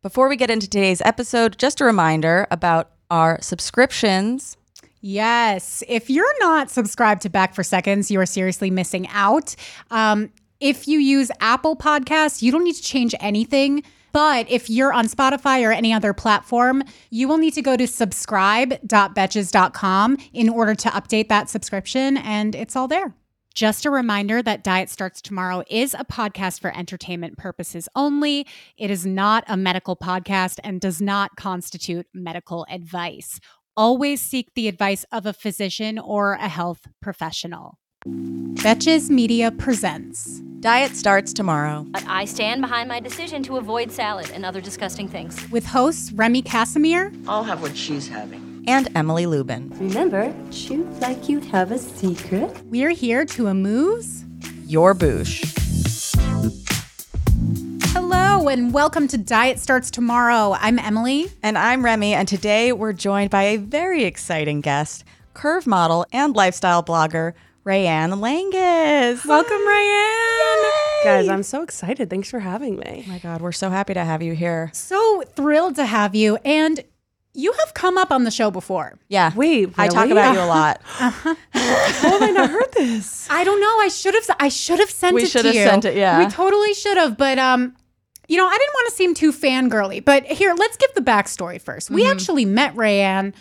Before we get into today's episode, just a reminder about our subscriptions. Yes. If you're not subscribed to Back for Seconds, you are seriously missing out. Um, if you use Apple Podcasts, you don't need to change anything. But if you're on Spotify or any other platform, you will need to go to subscribe.betches.com in order to update that subscription, and it's all there. Just a reminder that Diet Starts Tomorrow is a podcast for entertainment purposes only. It is not a medical podcast and does not constitute medical advice. Always seek the advice of a physician or a health professional. Betches Media presents Diet starts tomorrow. But I stand behind my decision to avoid salad and other disgusting things. with hosts Remy Casimir, I'll have what she's having. And Emily Lubin. Remember, shoot like you have a secret. we're here to amuse. Your boosh. Hello and welcome to Diet Starts Tomorrow. I'm Emily. And I'm Remy, and today we're joined by a very exciting guest, curve model and lifestyle blogger, Raeann Langas. Welcome, Raeann. Guys, I'm so excited. Thanks for having me. Oh my God, we're so happy to have you here. So thrilled to have you. And you have come up on the show before. Yeah. Wait, I talk about you a lot. How have I not heard this? I don't know. I should have. I should have sent We it should have sent it, yeah. we totally should have. But um, you know, I didn't want to seem too fangirly. But here, let's give the backstory 1st We Mm-hmm. actually met Raeann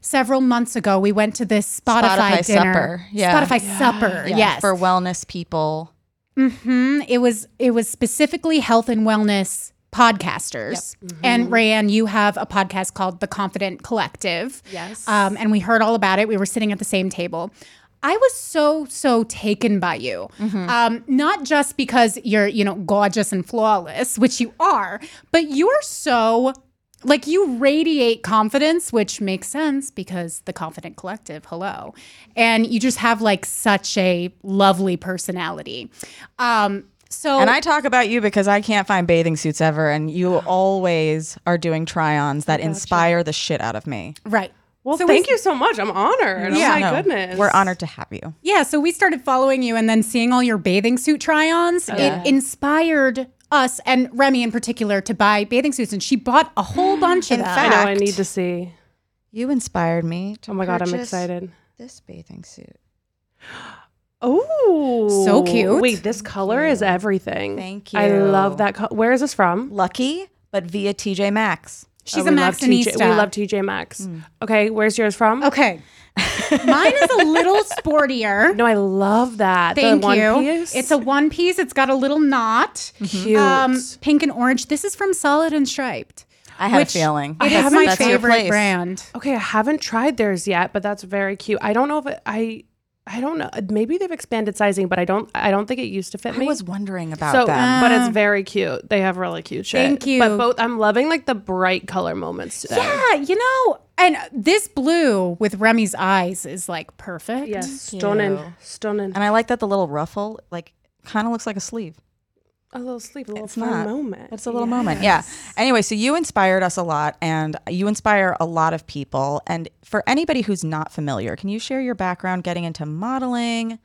several months ago. We went to this Spotify, Spotify dinner. supper. Yeah. Spotify supper. Yeah, yes. For wellness people. hmm It was it was specifically health and wellness podcasters. And Raeann, you have a podcast called The Confident Collective. Yes. Um, and we heard all about it. We were sitting at the same table. I was so so taken by you, um, not just because you're you know gorgeous and flawless, which you are, but you're so like you radiate confidence, which makes sense because the Confident Collective. Hello, and you just have like such a lovely personality. Um, so And I talk about you because I can't find bathing suits ever, and you always are doing try ons that inspire the shit out of me. right. Well, So we- thank you so much. I'm honored. Oh yeah. Oh my No, goodness. We're honored to have you. Yeah, so we started following you and then seeing all your bathing suit try-ons. Oh, it inspired us and Remy in particular to buy bathing suits, and she bought a whole bunch of In them. I know. I need to see. You inspired me to Oh my god, I'm purchase excited. This bathing suit. Oh, So cute. Wait, this color is everything. Thank you. I love that. Co- Where is this from? Lucky, but via TJ Maxx. She's Oh, a we love Maxxinista. We love TJ Maxx. Okay, where's yours from? Okay. Mine is a little sportier. No, I love that. Thank the one you. Piece. It's a one piece. It's got a little knot. cute. Um, pink and orange. This is from Solid and Striped. I had a feeling. It That's- is my favorite brand. Okay, I haven't tried theirs yet, but that's very cute. I don't know if it, I, I don't know. Maybe they've expanded sizing, but I don't. I don't think it used to fit I me. I was wondering about so, them. but it's very cute. They have really cute shit. Thank you. But both, I'm loving like the bright color moments today. Yeah, you know, and this blue with Remy's eyes is like perfect. Yes, stunning, stunning. and I like that the little ruffle, like, kind of looks like a sleeve. A little sleep, a little It's fun not. moment. It's a little moment. Yeah. Anyway, so you inspired us a lot and you inspire a lot of people. And for anybody who's not familiar, can you share your background getting into modeling,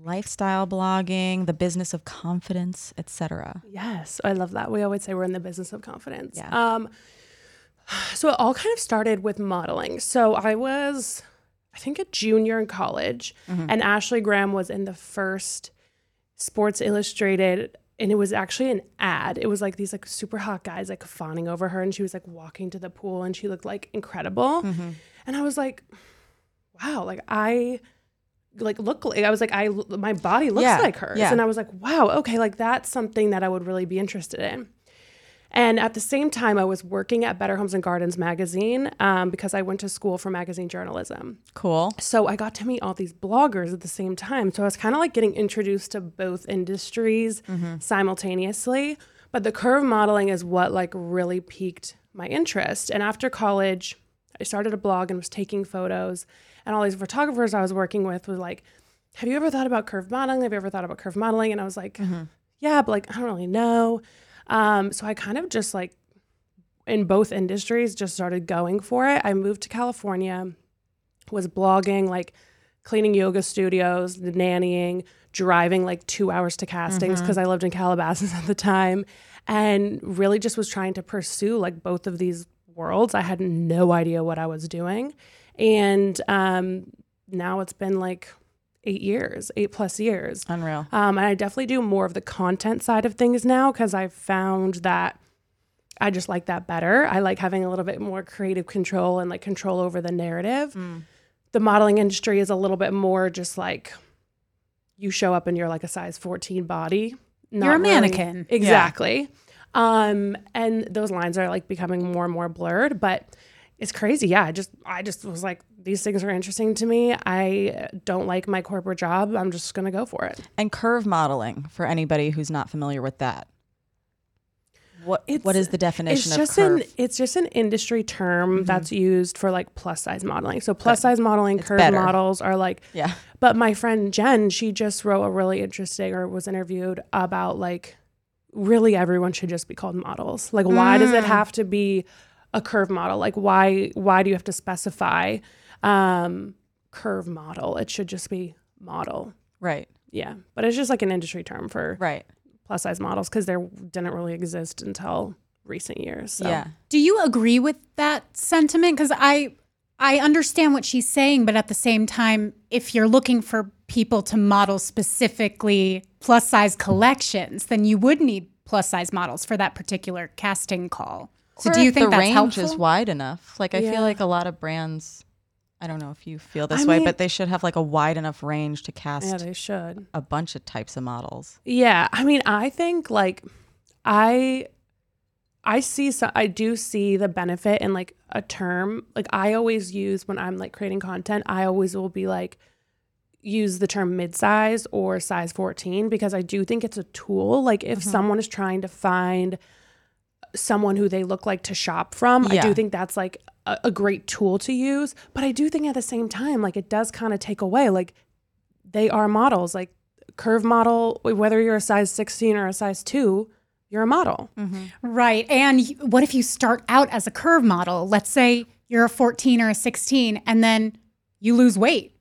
lifestyle blogging, the business of confidence, etc.? Yes, I love that. We always say we're in the business of confidence. Yeah. Um, so it all kind of started with modeling. So I was, I think, a junior in college, Mm-hmm. and Ashley Graham was in the first Sports Illustrated and it was actually an ad. It was like these like super hot guys like fawning over her, and she was like walking to the pool, and she looked like incredible. Mm-hmm. And I was like, wow, like I like look like I was like I my body looks Yeah, like hers, yeah. and I was like, wow, okay, like that's something that I would really be interested in. And at the same time, I was working at Better Homes and Gardens magazine um, because I went to school for magazine journalism. Cool. So I got to meet all these bloggers at the same time. So I was kind of like getting introduced to both industries simultaneously. But the curve modeling is what like really piqued my interest. And after college, I started a blog and was taking photos. And all these photographers I was working with was like, Have you ever thought about curve modeling? Have you ever thought about curve modeling? And I was like, Yeah, but like, I don't really know. Um, so I kind of just like in both industries just started going for it. I moved to California was blogging, like cleaning yoga studios, nannying, driving like two hours to castings because I lived in Calabasas at the time, and really just was trying to pursue like both of these worlds. I had no idea what I was doing, and um, now it's been like eight years, eight plus years. Unreal. Um, and I definitely do more of the content side of things now because I've found that I just like that better. I like having a little bit more creative control and like control over the narrative. The modeling industry is a little bit more just like you show up and you're like a size 14 body. not You're a really- mannequin. Exactly. Um, and those lines are like becoming more and more blurred, but it's crazy. Yeah. I just, I just was like, these things are interesting to me. I don't like my corporate job. I'm just going to go for it. And curve modeling for anybody who's not familiar with that. What what It's- is the definition it's of just curve? an it's just an industry term mm-hmm. that's used for like plus size modeling. So plus size modeling, curve better. models are like yeah. But my friend Jen, she just wrote a really interesting or was interviewed about like really everyone should just be called models. Like why does it mm. have to be a curve model? Like why why do you have to specify um curve model? It should just be model. Right. Yeah. But it's just like an industry term for Right. plus size models because there didn't really exist until recent years. So. Yeah. Do you agree with that sentiment? Because I I understand what she's saying, but at the same time, if you're looking for people to model specifically plus size collections, then you would need plus size models for that particular casting call. So Or do you think the that's range helpful? is wide enough? Like I Yeah. feel like a lot of brands I don't know if you feel this I way, mean- but they should have like a wide enough range to cast Yeah, they should. a bunch of types of models. Yeah, I mean, I think like I I see so I do see the benefit in like a term. Like I always use when I'm like creating content, I always will be like use the term mid-size or size 14 because I do think it's a tool. Like if mm-hmm. someone is trying to find someone who they look like to shop from, I do think that's like a, a great tool to use. But I do think at the same time, like it does kind of take away like they are models. Like curve model, whether you're a size 16 or a size 2, you're a model. Mm-hmm. Right. And what if you start out as a curve model? Let's say you're a 14 or a 16 and then you lose weight.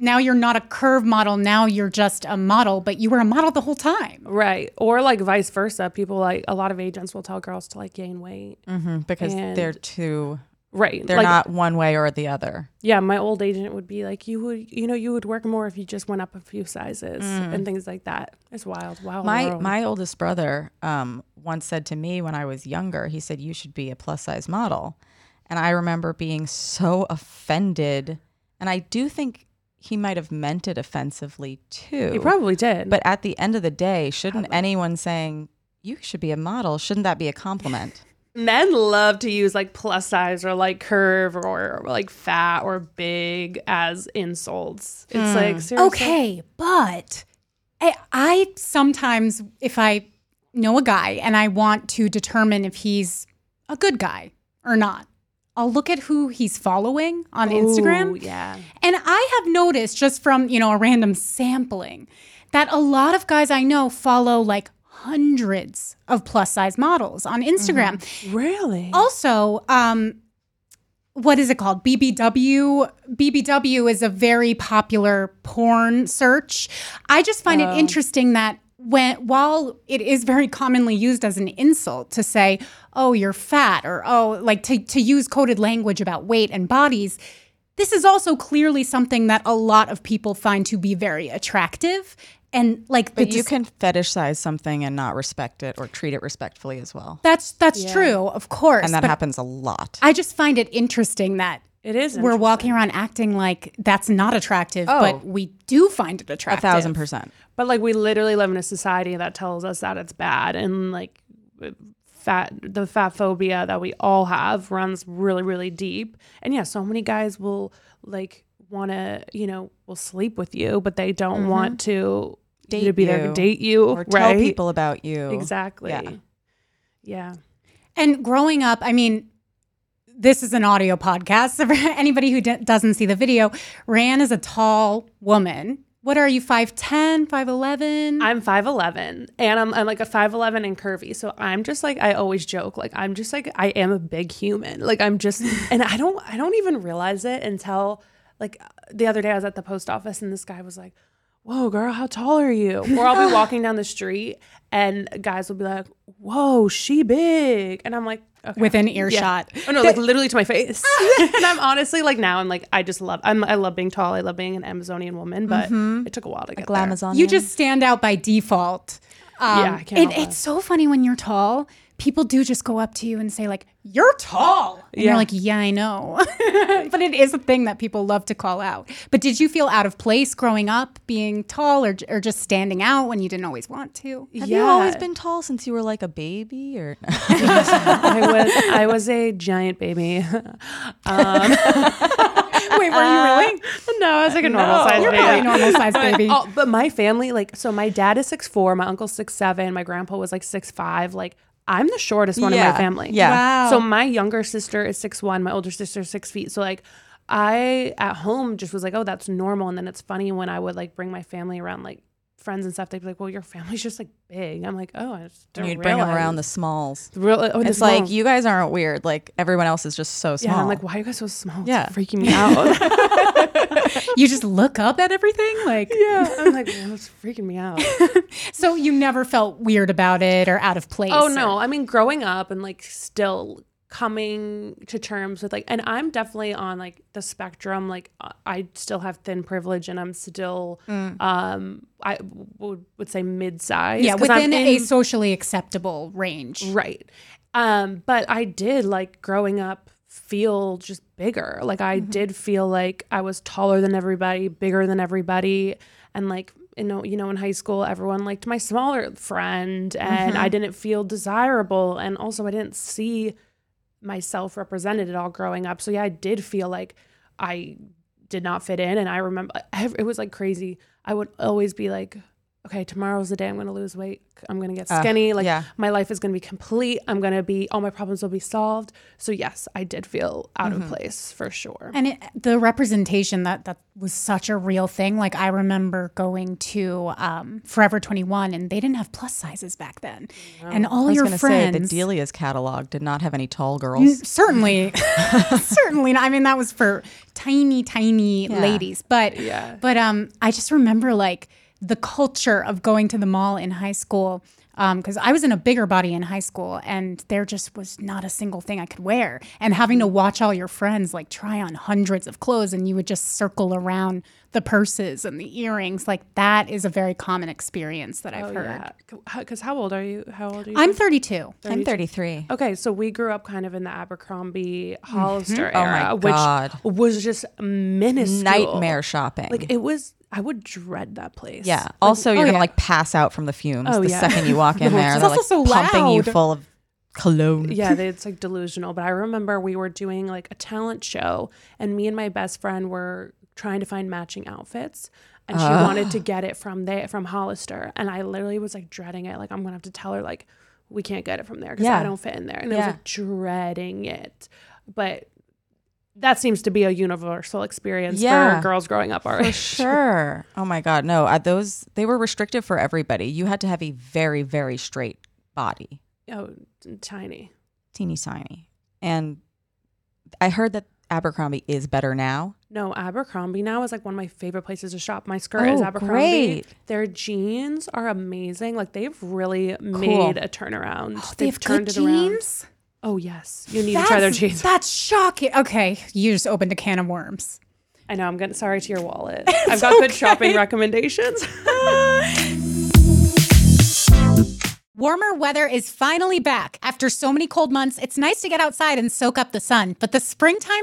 Now you're not a curve model. Now you're just a model, but you were a model the whole time. Right. Or like vice versa. People like a lot of agents will tell girls to like gain weight. Mm-hmm, because And- they're too Right. they're like, not one way or the other. Yeah, my old agent would be like, you would, you know, you would work more if you just went up a few sizes and things like that. It's wild. Wild. Mm. My world. my oldest brother um, once said to me when I was younger, he said you should be a plus size model, and I remember being so offended. And I do think he might have meant it offensively too. He probably did. But at the end of the day, shouldn't anyone saying you should be a model shouldn't that be a compliment? men love to use like plus size or like curve or, like fat or big as insults. It's like hmm. seriously. Okay, but I, I sometimes, if I know a guy and I want to determine if he's a good guy or not, I'll look at who he's following on Instagram. Ooh, yeah. And I have noticed just from, you know, a random sampling that a lot of guys I know follow like hundreds of plus size models on Instagram. Really? Also, um, what is it called? BBW. BBW is a very popular porn search. I just find it interesting that when while it is very commonly used as an insult to say, "Oh, you're fat," or "Oh," like to to use coded language about weight and bodies. This is also clearly something that a lot of people find to be very attractive. and like the But you dis- can fetishize something and not respect it or treat it respectfully as well. that's that's true, of course. And that happens a lot. I just find it interesting that It is. we're walking around acting like that's not attractive, Oh. but we do find it attractive A attractive. thousand percent. But like we literally live in a society that tells us that it's bad and like fat the fat phobia that we all have runs really really deep. And yeah, so many guys will like want to, you know, will sleep with you, but they don't want to Mm-hmm. Date you to be there you to date you Or tell people about you. Exactly. Yeah. Yeah. And growing up, I mean, this is an audio podcast. So for anybody who d- doesn't see the video, Ran is a tall woman. What are you, 5'10, 5'11? I'm 5'11 and I'm, I'm like a 5'11 and curvy. So I'm just like, I always joke, like, I'm just like, I am a big human. Like, I'm just, and I don't, I don't even realize it until like the other day I was at the post office and this guy was like, Whoa, girl, how tall are you? Or I'll be walking down the street and guys will be like, Whoa, she big. And I'm like, okay. Within earshot. Oh no, like literally to my face. and I'm honestly like now I'm like I just love I'm I love being tall. I love being an Amazonian woman, but it took a while to get there. Glamazon. You just stand out by default. Um, Yeah, I can't it, it's so funny when you're tall. People do just go up to you and say like, "You're tall," and Yeah. you're like, "Yeah, I know," but it is a thing that people love to call out. But did you feel out of place growing up, being tall, or, or just standing out when you didn't always want to? Have you always been tall since you were like a baby or I was I was a giant baby. Um, Wait, were you really? no, I was like a normal size You're baby. probably normal size But, baby. oh, but my family, like, so my dad is six four, my uncle's six seven, my grandpa was like six five. Like, I'm the shortest one in my family. Yeah. Wow. So my younger sister is six one, my older sister is six feet. So like, I at home just was like, oh, that's normal. And then it's funny when I would like bring my family around, like friends and stuff. They'd be like, well, your family's just like big. I'm like, oh, I just didn't you'd bring them around the smalls? Real, oh, the It's like you guys aren't weird. Like everyone else is just so small. and I'm like, why are you guys so small? It's Yeah. freaking me out. you just look up at everything, like yeah, I'm like, well, it's freaking me out. so. You never felt weird about it or out of place. Oh or- no, I mean growing up and like still coming to terms with like and I'm definitely on like the spectrum like I still have thin privilege and I'm still um I would would say mid-size yeah within a socially acceptable range. right. Um but I did like growing up feel just bigger. Like I did feel like I was taller than everybody, bigger than everybody and like you know, you know, in high school, everyone liked my smaller friend, and I didn't feel desirable, and also I didn't see myself represented at all growing up. So yeah, I did feel like I did not fit in, and I remember it was like crazy. I would always be like, okay, tomorrow's the day I'm going to lose weight. I'm going to get Uh, skinny. like yeah. my life is going to be complete. I'm going to be all my problems will be solved. So yes, I did feel out of place for sure. And it, the representation that that was such a real thing. Like I remember going to um, Forever 21, and they didn't have plus sizes back then. And all I was your gonna friends. say the Delia's catalog did not have any tall girls. certainly certainly not. i mean that was for tiny tiny ladies but Yeah. but um i just remember like the culture of going to the mall in high school um, because I was in a bigger body in high school and there just was not a single thing I could wear. And having to watch all your friends like try on hundreds of clothes and you would just circle around the purses and the earrings, like that is a very common experience that I've Oh, heard. yeah. Because how old are you? How old are you? I'm 32. I'm 33. Okay, so we grew up kind of in the Abercrombie mm-hmm. Hollister Oh my era, God. which was just minuscule. Nightmare shopping. Like it was, I would dread that place. yeah. Like, Also, you're oh, gonna yeah. like pass out from the fumes Oh, the yeah. second you walk in there. It's They're also like so pumping you full of cologne. yeah, they, it's like delusional. But I remember we were doing like a talent show, and me and my best friend were trying to find matching outfits. And she ah. wanted to get it from there, from Hollister. And I literally was like dreading it. Like, I'm going to have to tell her, like, we can't get it from there because Yeah. I don't fit in there. And I was like dreading it. But that seems to be a universal experience Yeah. for girls growing up our For age. sure. Oh my God. No, uh, those, they were restrictive for everybody. You had to have a very, very straight body, Oh, tiny. teeny tiny. And I heard that Abercrombie is better now. No, Abercrombie now is like one of my favorite places to shop. My skirt is Oh, Abercrombie. great. Their jeans are amazing. Like they've really made a turnaround. They They've have turned good it around. Oh yes, you need to try their jeans. That's shocking. Okay, you just opened a can of worms. I know. I'm getting sorry to your wallet. I've got good shopping recommendations. Warmer weather is finally back. After so many cold months, it's nice to get outside and soak up the sun, but the springtime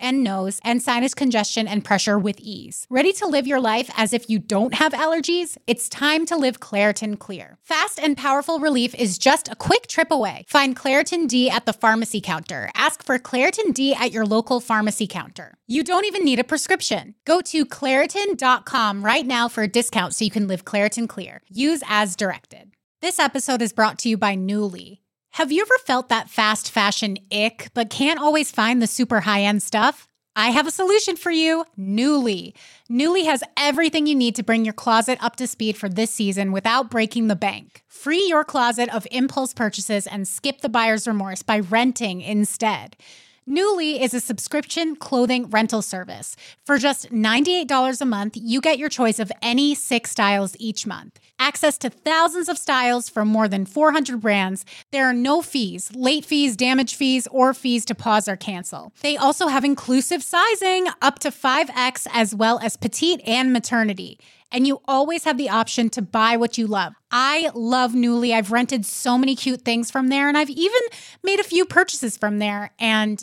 and nose, and sinus congestion and pressure with ease. Ready to live your life as if you don't have allergies? It's time to live Claritin Clear. Fast and powerful relief is just a quick trip away. Find Claritin D at the pharmacy counter. Ask for Claritin D at your local pharmacy counter. You don't even need a prescription. Go to Claritin.com right now for a discount so you can live Claritin Clear. Use as directed. This episode is brought to you by Nuuly. Have you ever felt that fast fashion ick, but can't always find the super high end stuff? I have a solution for you Nuuly. Nuuly has everything you need to bring your closet up to speed for this season without breaking the bank. Free your closet of impulse purchases and skip the buyer's remorse by renting instead. Nuuly is a subscription clothing rental service. For just $98 a month, you get your choice of any six styles each month. Access to thousands of styles from more than 400 brands. There are no fees, late fees, damage fees, or fees to pause or cancel. They also have inclusive sizing up to 5X as well as petite and maternity and you always have the option to buy what you love. I love Nuuly. I've rented so many cute things from there, and I've even made a few purchases from there. And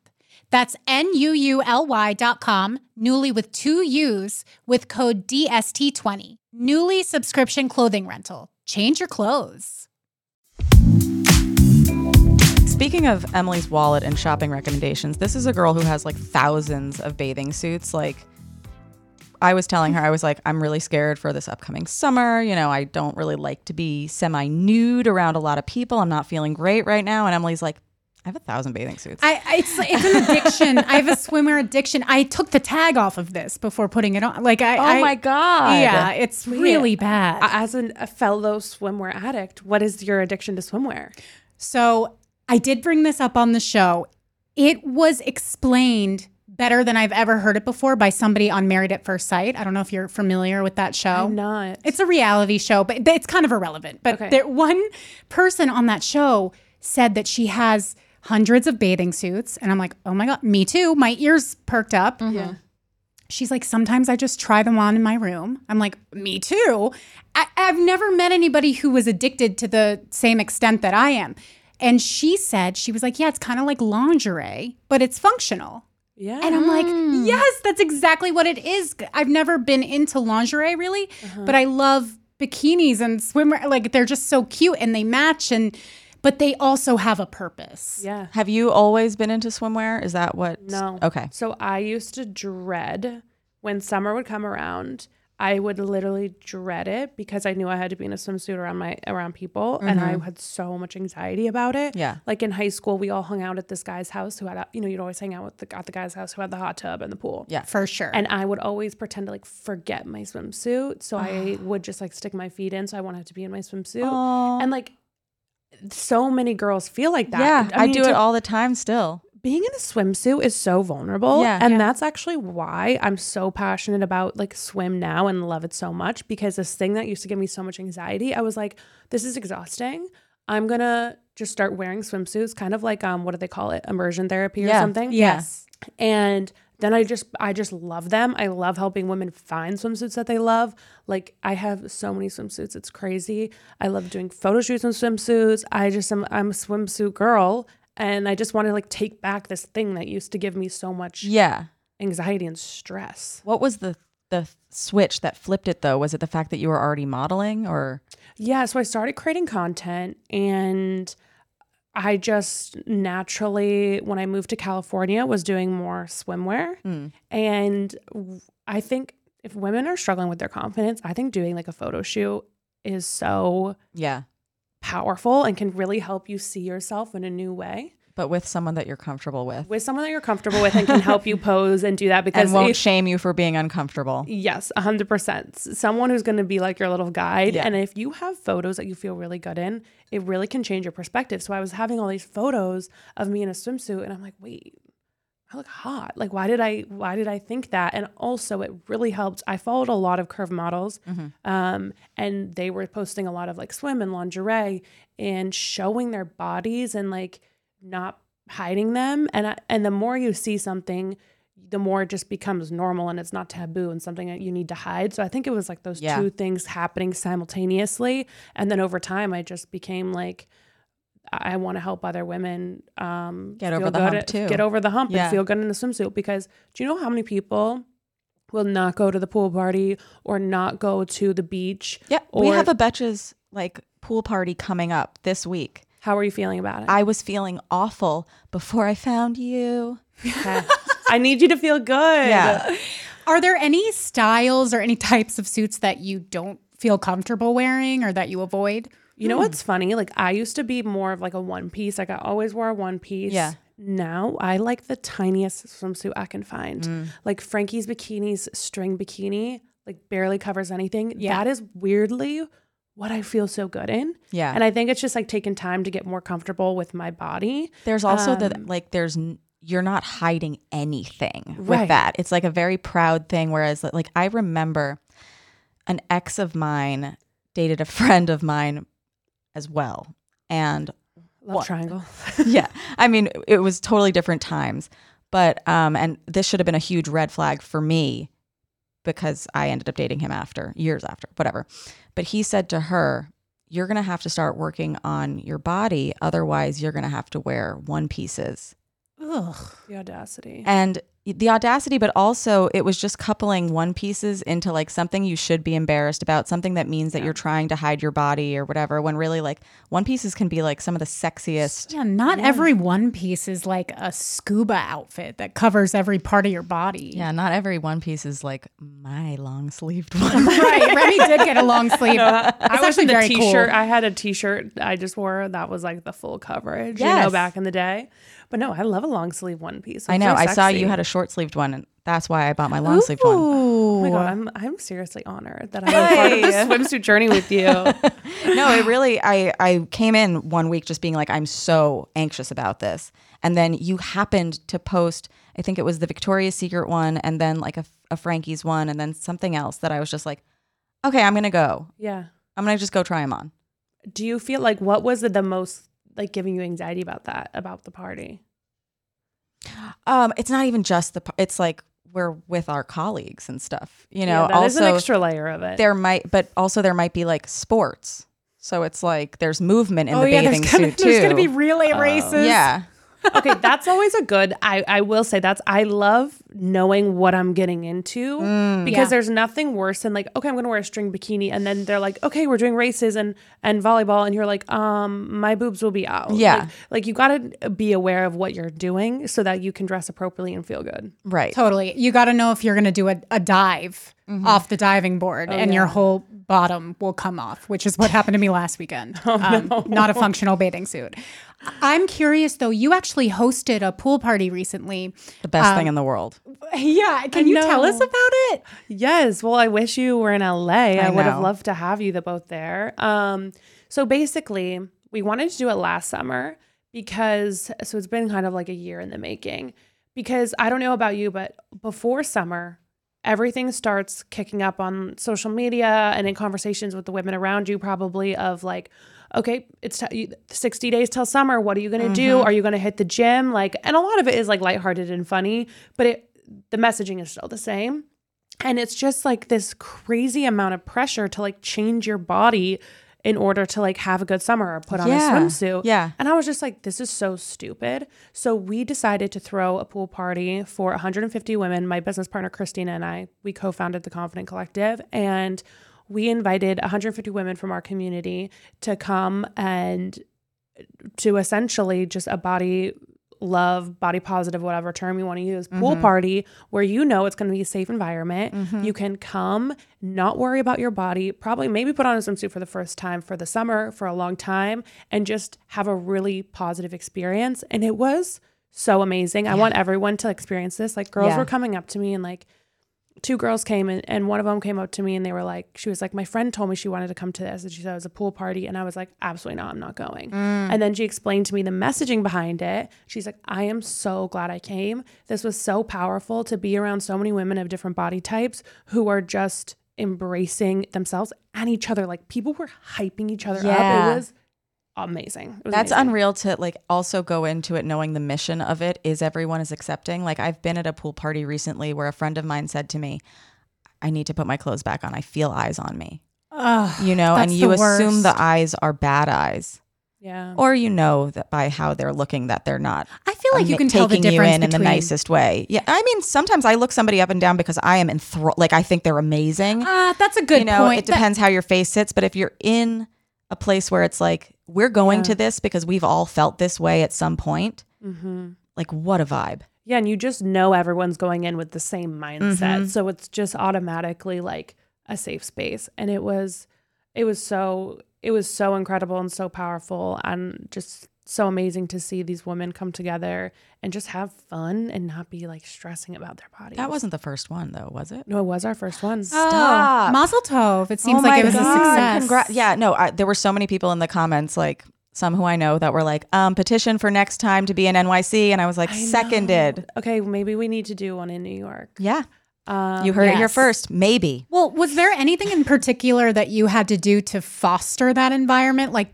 That's N-U-U-L-Y dot com, Nuuly with two U's with code DST20. Nuuly subscription clothing rental. Change your clothes. Speaking of Emily's wallet and shopping recommendations, this is a girl who has like thousands of bathing suits. Like, I was telling her, I was like, I'm really scared for this upcoming summer. You know, I don't really like to be semi nude around a lot of people. I'm not feeling great right now. And Emily's like, I have a thousand bathing suits. I, I it's it's an addiction. I have a swimwear addiction. I took the tag off of this before putting it on. Like I, oh I- my God. yeah, it's really bad. As an, a fellow swimwear addict, what is your addiction to swimwear? So I did bring this up on the show. It was explained better than I've ever heard it before by somebody on Married at First Sight. I don't know if you're familiar with that show. I'm not. It's a reality show, but it's kind of irrelevant. But Okay. there, one person on that show said that she has hundreds of bathing suits. And I'm like, oh my God, me too. My ears perked up. Mm-hmm. Yeah. She's like, sometimes I just try them on in my room. I'm like, me too. I, I've never met anybody who was addicted to the same extent that I am. And she said, she was like, yeah, it's kind of like lingerie, but it's functional. Yeah. And I'm like, hmm. yes, that's exactly what it is. I've never been into lingerie really, uh-huh. but I love bikinis and swimwear. Like they're just so cute and they match and but they also have a purpose. yeah. Have you always been into swimwear? Is that what? No. Okay. So I used to dread when summer would come around. I would literally dread it because I knew I had to be in a swimsuit around my around people, and I mm-hmm. had so much anxiety about it. Yeah. Like in high school, we all hung out at this guy's house who had, a, you know, you'd always hang out with the at the guy's house who had the hot tub and the pool. Yeah. For sure. And I would always pretend to like forget my swimsuit, so I ah. would just like stick my feet in, so I wanted to be in my swimsuit. And like, so many girls feel like that. Yeah, I, mean, do to- it all the time still. being in a swimsuit is so vulnerable. Yeah. and that's actually why I'm so passionate about like swim now and love it so much because this thing that used to give me so much anxiety, I was like, this is exhausting. I'm gonna just start wearing swimsuits, kind of like um, what do they call it? Immersion therapy or Yeah. something. Yes. And then I just I just love them. I love helping women find swimsuits that they love. Like I have so many swimsuits. It's crazy. I love doing photo shoots in swimsuits. I just am I'm a swimsuit girl and I just want to like take back this thing that used to give me so much Yeah. anxiety and stress. What was the the switch that flipped it though? Was it the fact that you were already modeling or Yeah, so I started creating content and I just naturally, when I moved to California, was doing more swimwear. Hmm. And I think if women are struggling with their confidence, I think doing like a photo shoot is so yeah, powerful and can really help you see yourself in a new way but with someone that you're comfortable with with someone that you're comfortable with and can help you pose and do that because and won't if- shame you for being uncomfortable. Yes, 100%. Someone who's going to be like your little guide. Yeah. And if you have photos that you feel really good in, it really can change your perspective. So I was having all these photos of me in a swimsuit and I'm like, wait, I look hot. Like why did I why did I think that? And also it really helped. I followed a lot of curve models. Um, and they were posting a lot of like swim and lingerie and showing their bodies and like not hiding them. And I, and the more you see something, the more it just becomes normal and it's not taboo and something that you need to hide. So I think it was like those Yeah. two things happening simultaneously. And then over time, I just became like, I want to help other women um, Get over the hump, at- too. Get over the hump Yeah. and feel good in a swimsuit. Because do you know how many people will not go to the pool party or not go to the beach? Yeah, we have a Betches like pool party coming up this week. How are you feeling about it? I was feeling awful before I found you. Okay. I need you to feel good. Yeah. Are there any styles or any types of suits that you don't feel comfortable wearing or that you avoid? You know what's funny? Like I used to be more of like a one piece. Like I always wore a one piece. Yeah. Now I like the tiniest swimsuit I can find. Mm. Like Frankie's bikinis string bikini, like barely covers anything. Yeah. That is weirdly what I feel so good in. Yeah. And I think it's just like taking time to get more comfortable with my body. There's also Um, that like there's n- you're not hiding anything with that. It's like a very proud thing. Whereas like I remember an ex of mine dated a friend of mine as well, and Love What? triangle. yeah, I mean it was totally different times, but um, and this should have been a huge red flag for me because I ended up dating him after years after, whatever. But he said to her, "You're gonna have to start working on your body, otherwise you're gonna have to wear one pieces." Ugh. the audacity. and the audacity but also it was just coupling one pieces into like something you should be embarrassed about something that means that you're trying to hide your body or whatever when really like one pieces can be like some of the sexiest Yeah, not every one piece is like a scuba outfit that covers every part of your body. yeah not every one piece is like my long sleeved one right. Remy did get a long sleeve. I was actually in a very t-shirt. cool. I had a t-shirt I just wore that was like the full coverage, you know, back in the day. But no, I love a long sleeve one piece. i know very i saw you had a short sleeved one and that's why i bought my long sleeved one Oh my god, I'm I'm seriously honored that I'm a part of this swimsuit journey with you. no, it really I I came in one week just being like I'm so anxious about this. And then you happened to post I think it was the Victoria's Secret one and then like a, a Frankie's one and then something else that I was just like okay, I'm going to go. yeah. I'm going to just go try them on. Do you feel like what was it the most like giving you anxiety about that about the party? Um it's not even just the it's like we're with our colleagues and stuff. You know, yeah, that is also an extra layer of it. there might but also there might be like sports. So it's like there's movement in oh, the yeah, bathing there's gonna, suit too. there's gonna be relay races. yeah. Okay, that's always a good. I I will say that's I love knowing what I'm getting into Mm. because Yeah. there's nothing worse than like okay, I'm going to wear a string bikini and then they're like, "Okay, we're doing races and and volleyball." And you're like, "Um, my boobs will be out." Yeah. Like, like you got to be aware of what you're doing so that you can dress appropriately and feel good. Right. Totally. You got to know if you're going to do a, a dive Mm-hmm. off the diving board Oh, and your whole bottom will come off, which is what happened to me last weekend. Oh, um, Not a functional bathing suit. I'm curious though, you actually hosted a pool party recently. The best Um, thing in the world. Yeah. Can you tell us about it? Yes. Well, I wish you were in LA. I, I would have loved to have you the both there. Um, so basically, we wanted to do it last summer, because so it's been kind of like a year in the making. Because I don't know about you, but before summer, everything starts kicking up on social media and in conversations with the women around you, probably of like, okay, it's t- 60 days till summer. What are you going to do? Mm-hmm. Are you going to hit the gym? Like, and a lot of it is like lighthearted and funny, but it, the messaging is still the same. And it's just like this crazy amount of pressure to like change your body in order to like have a good summer or put on Yeah. a swimsuit. Yeah. And I was just like, this is so stupid. So we decided to throw a pool party for 150 women. My business partner, Christina, and I, we co founded the Confident Collective. And we invited 150 women from our community to come and to essentially just a body love, body positive, whatever term you want to use, pool mm-hmm. party where you know it's going to be a safe environment. Mm-hmm. You can come, not worry about your body, probably maybe put on a swimsuit for the first time for the summer for a long time and just have a really positive experience. And it was so amazing. I want everyone to experience this. Like girls Yeah. were coming up to me and like two girls came and, and one of them came up to me and they were like, she was like, my friend told me she wanted to come to this and she said it was a pool party. And I was like, absolutely not, I'm not going. Mm. And then she explained to me the messaging behind it. She's like, I am so glad I came. This was so powerful to be around so many women of different body types who are just embracing themselves and each other. Like people were hyping each other Yeah. up. It was amazing. It was That's amazing. unreal to like also go into it knowing the mission of it is everyone is accepting. Like I've been at a pool party recently where a friend of mine said to me, I need to put my clothes back on. I feel eyes on me. Ugh, You know, and you the assume worst. the eyes are bad eyes. Yeah. Or you know that by how they're looking that they're not I feel like you can tell the taking you difference in in the nicest way. Yeah, I mean, sometimes I look somebody up and down because I am enthralled. Like I think they're amazing. Ah, that's a good you know, point. it That- depends how your face sits. But if you're in a place where it's like we're going to this because we've all felt this way at some point, Mm-hmm. like what a vibe. Yeah, and you just know everyone's going in with the same mindset. Mm-hmm. So it's just automatically like a safe space. And it was it was so it was so incredible and so powerful and just so amazing to see these women come together and just have fun and not be like stressing about their bodies. That wasn't the first one though, was it? No, it was our first one. Oh, Stop. Mazel tov. It seems Oh like it was a success. congra- yeah, no, I, there were so many people in the comments, like some who I know, that were like, um, petition for next time to be in NYC, and I was like, I know. seconded. Okay, maybe we need to do one in New York. Yeah, Um, you heard it here first. Maybe. Well, was there anything in particular that you had to do to foster that environment? Like,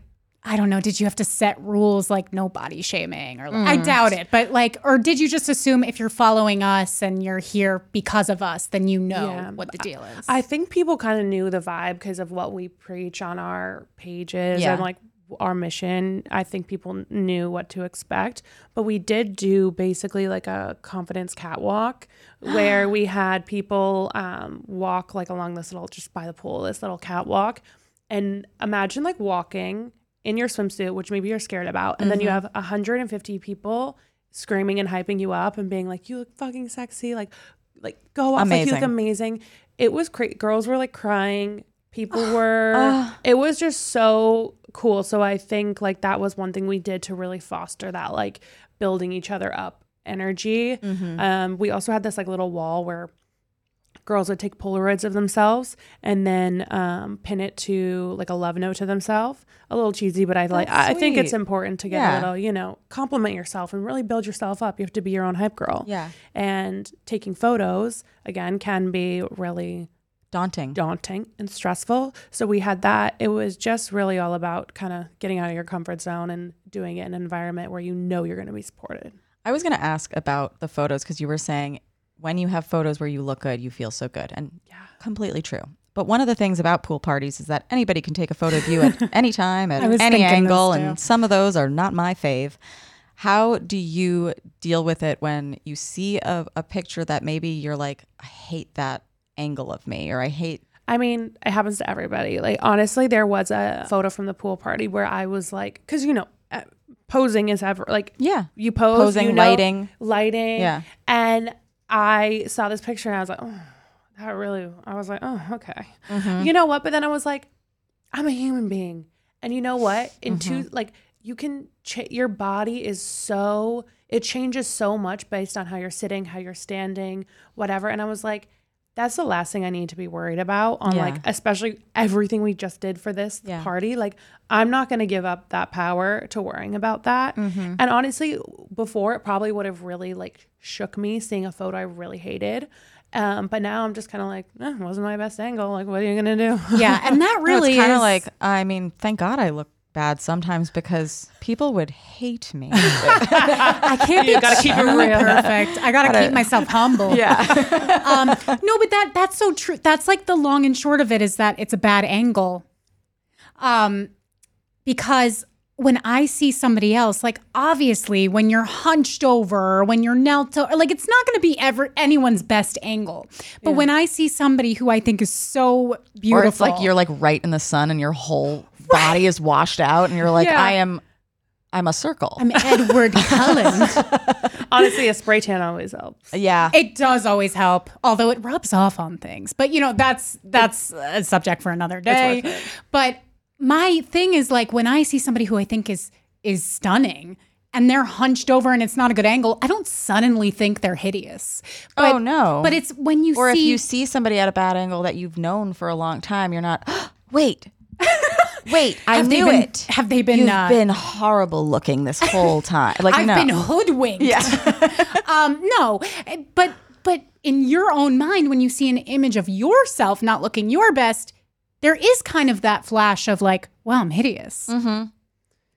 I don't know, did you have to set rules like no body shaming or I doubt it, but like, or did you just assume if you're following us and you're here because of us, then you know Yeah, what the deal is? I think people kind of knew the vibe because of what we preach on our pages Yeah. and like our mission. I think people knew what to expect. But we did do basically like a confidence catwalk where we had people um, walk like along this little, just by the pool, this little catwalk. And imagine like walking in your swimsuit, which maybe you're scared about. And then you have 150 people screaming and hyping you up and being like, you look fucking sexy. Like, like go off like you look Amazing. amazing. It was great. Girls were like crying. People were. it was just so cool. So I think like that was one thing we did to really foster that like building each other up energy. Mm-hmm. Um, we also had this like little wall where girls would take Polaroids of themselves and then um, pin it to like a love note to themselves. A little cheesy, but I like. I think it's important to get Yeah. a little, you know, compliment yourself and really build yourself up. You have to be your own hype girl. Yeah. And taking photos again can be really Daunting. daunting and stressful. So we had that. It was just really all about kind of getting out of your comfort zone and doing it in an environment where you know you're going to be supported. I was going to ask about the photos because you were saying when you have photos where you look good, you feel so good. And Yeah. completely true. But one of the things about pool parties is that anybody can take a photo of you at any time, at any angle, and some of those are not my fave. How do you deal with it when you see a, a picture that maybe you're like, I hate that angle of me, or I hate I mean, it happens to everybody. Like, honestly, there was a photo from the pool party where I was like, because, you know, uh, posing is ever like, Yeah. you pose, Posing, you know, lighting. lighting. Yeah. And I saw this picture and I was like, oh, that really, I was like, oh, okay. Mm-hmm. You know what? But then I was like, I'm a human being. And you know what? In Mm-hmm. two, like, you can, ch- your body is so, it changes so much based on how you're sitting, how you're standing, whatever. And I was like, that's the last thing I need to be worried about on Yeah. like especially everything we just did for this Yeah. party. Like I'm not going to give up that power to worrying about that. Mm-hmm. And honestly, before it probably would have really like shook me seeing a photo I really hated. Um, but now I'm just kind of like, eh, wasn't my best angle. Like, what are you gonna do? Yeah, and that really kind of like I mean, thank God I look bad sometimes because people would hate me. I can't be gotta keep it too real. perfect. I gotta, keep myself humble. yeah. um, no, but that that's so true. That's like the long and short of it is that it's a bad angle. Um, because when I see somebody else, like obviously when you're hunched over or when you're knelt over, like it's not going to be ever anyone's best angle. But when I see somebody who I think is so beautiful, Or it's like you're like right in the sun and your whole body is washed out and you're like, Yeah. I am I'm a circle. I'm Edward Cullen. Honestly, a spray tan always helps. yeah. It does always help, although it rubs off on things. But you know, that's that's a subject for another day. But my thing is like when I see somebody who I think is is stunning and they're hunched over and it's not a good angle, I don't suddenly think they're hideous. Oh, but, oh no. But it's when you or see if you see somebody at a bad angle that you've known for a long time, you're not wait. Wait, I Have they knew been- it. have they been, You've uh, been horrible looking this whole time. Like I've no. been hoodwinked. um, no, but but in your own mind, when you see an image of yourself not looking your best, there is kind of that flash of like, "Wow, I'm hideous." Mm-hmm.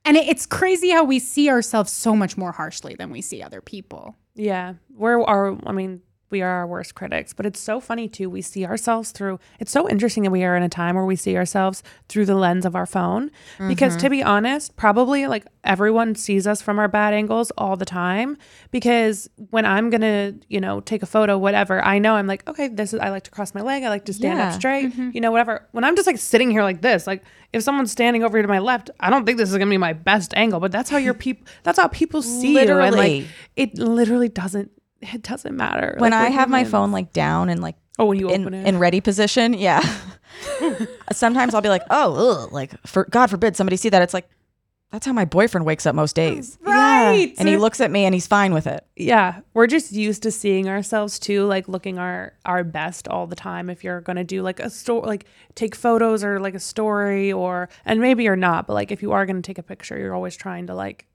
And it, it's crazy how we see ourselves so much more harshly than we see other people. Yeah, where are our. I mean, we are our worst critics. But it's so funny too. We see ourselves through. It's so interesting that we are in a time where we see ourselves through the lens of our phone. Because to mm-hmm. be honest, probably like everyone sees us from our bad angles all the time. Because when I'm gonna, you know, take a photo, whatever, I know I'm like, okay, this is. I like to cross my leg. I like to stand Yeah. up straight. Mm-hmm. You know, whatever. When I'm just like sitting here like this, like if someone's standing over here to my left, I don't think this is gonna be my best angle. But that's how your people. That's how people see you. And like it literally doesn't it doesn't matter when Like, I we're have my phone like down and like oh when you in, open it in ready position, yeah. Sometimes I'll be like, oh, ugh, like for God forbid somebody see that. It's like that's how my boyfriend wakes up most days, Right. and he looks at me and he's fine with it. yeah we're just used to seeing ourselves too like looking our our best all the time if you're gonna do like a store like take photos or like a story or and maybe you're not but like if you are gonna take a picture you're always trying to like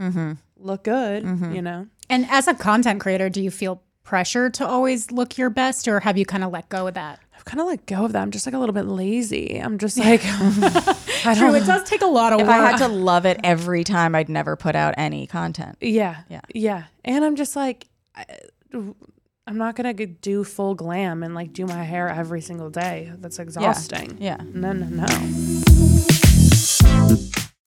Mm-hmm. look good you know And as a content creator, do you feel pressure to always look your best, or have you kind of let go of that? i've kind of let go of that i'm just like a little bit lazy i'm just like i True, don't it does take a lot of If work. I had to love it every time, I'd never put out any content. Yeah. Yeah. Yeah. And I'm just like, I, I'm not going to do full glam and like do my hair every single day. That's exhausting. Yeah. No, no, no.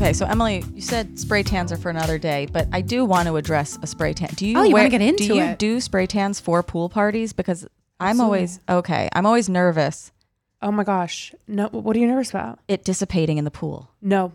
Okay, so Emily, you said spray tans are for another day, but I do want to address a spray tan. Do you? Oh, you wear- get into Do you it. do spray tans for pool parties? Because I'm always okay. I'm always nervous Oh my gosh. No. What are you nervous about? it dissipating in the pool. No.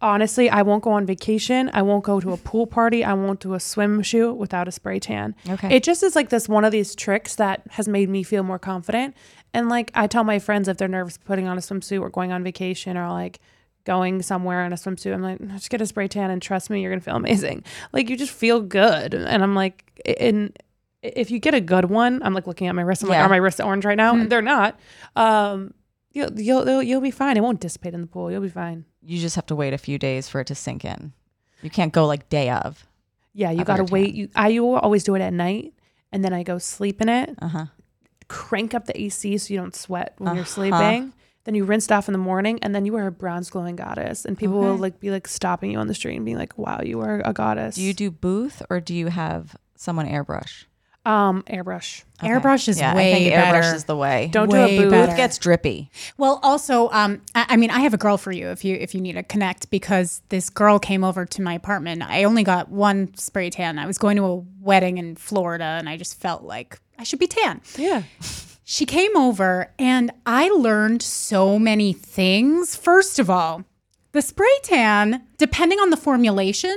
Honestly, I won't go on vacation. I won't go to a pool party. I won't do a swim shoot without a spray tan. Okay. It just is like this one of these tricks that has made me feel more confident. And like I tell my friends if they're nervous putting on a swimsuit or going on vacation or like going somewhere in a swimsuit. I'm like, just get a spray tan and trust me, you're gonna feel amazing. Like you just feel good. And I'm like, and if you get a good one, I'm like looking at my wrist. I'm like, are my wrists orange right now? And they're not. Um, you'll, you'll you'll you'll be fine. It won't dissipate in the pool. You'll be fine. You just have to wait a few days for it to sink in. You can't go like day of. Yeah, you gotta wait. tan. You I you always do it at night, and then I go sleep in it. Uh huh. Crank up the AC so you don't sweat when you're Uh-huh. sleeping. Then you rinsed off in the morning, and then you are a bronze glowing goddess, and people will like be like stopping you on the street and being like, "Wow, you are a goddess." Do you do booth or do you have someone airbrush? um airbrush? Okay. Airbrush is yeah, I way think airbrush better. is the way. Don't do a booth. better. booth gets drippy. Well, also, um, I, I mean, I have a girl for you if you if you need to connect because this girl came over to my apartment. I only got one spray tan. I was going to a wedding in Florida, and I just felt like I should be tan. Yeah. She came over, and I learned so many things. First of all, the spray tan, depending on the formulation,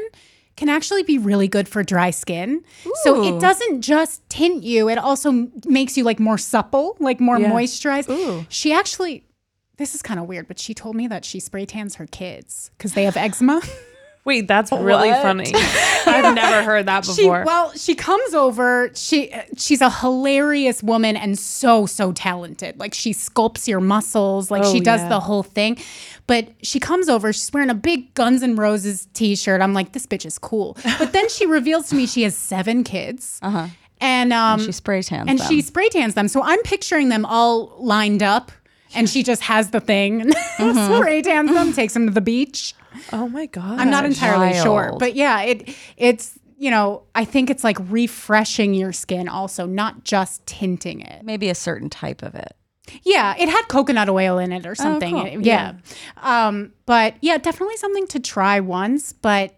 can actually be really good for dry skin. So it doesn't just tint you, it also makes you like more supple, like more Yeah. moisturized. She actually this is kind of weird, but she told me that she spray tans her kids because they have eczema. Wait, that's really What? funny. I've never heard that She, before. well, she comes over. She she's a hilarious woman and so so talented. Like she sculpts your muscles. Like Oh, she does yeah. the whole thing. But she comes over. She's wearing a big Guns N' Roses t-shirt. I'm like, this bitch is cool. But then she reveals to me she has seven kids. Uh-huh. And um She spray tans them. and them. she spray tans them. So I'm picturing them all lined up. And she just has the thing, Mm-hmm. spray tans them, takes them to the beach. oh my god. I'm not entirely sure, but yeah, it it's you know I think it's like refreshing your skin also, not just tinting it. maybe a certain type of it. Yeah, it had coconut oil in it or something. cool. It- yeah, um, but yeah, definitely something to try once. But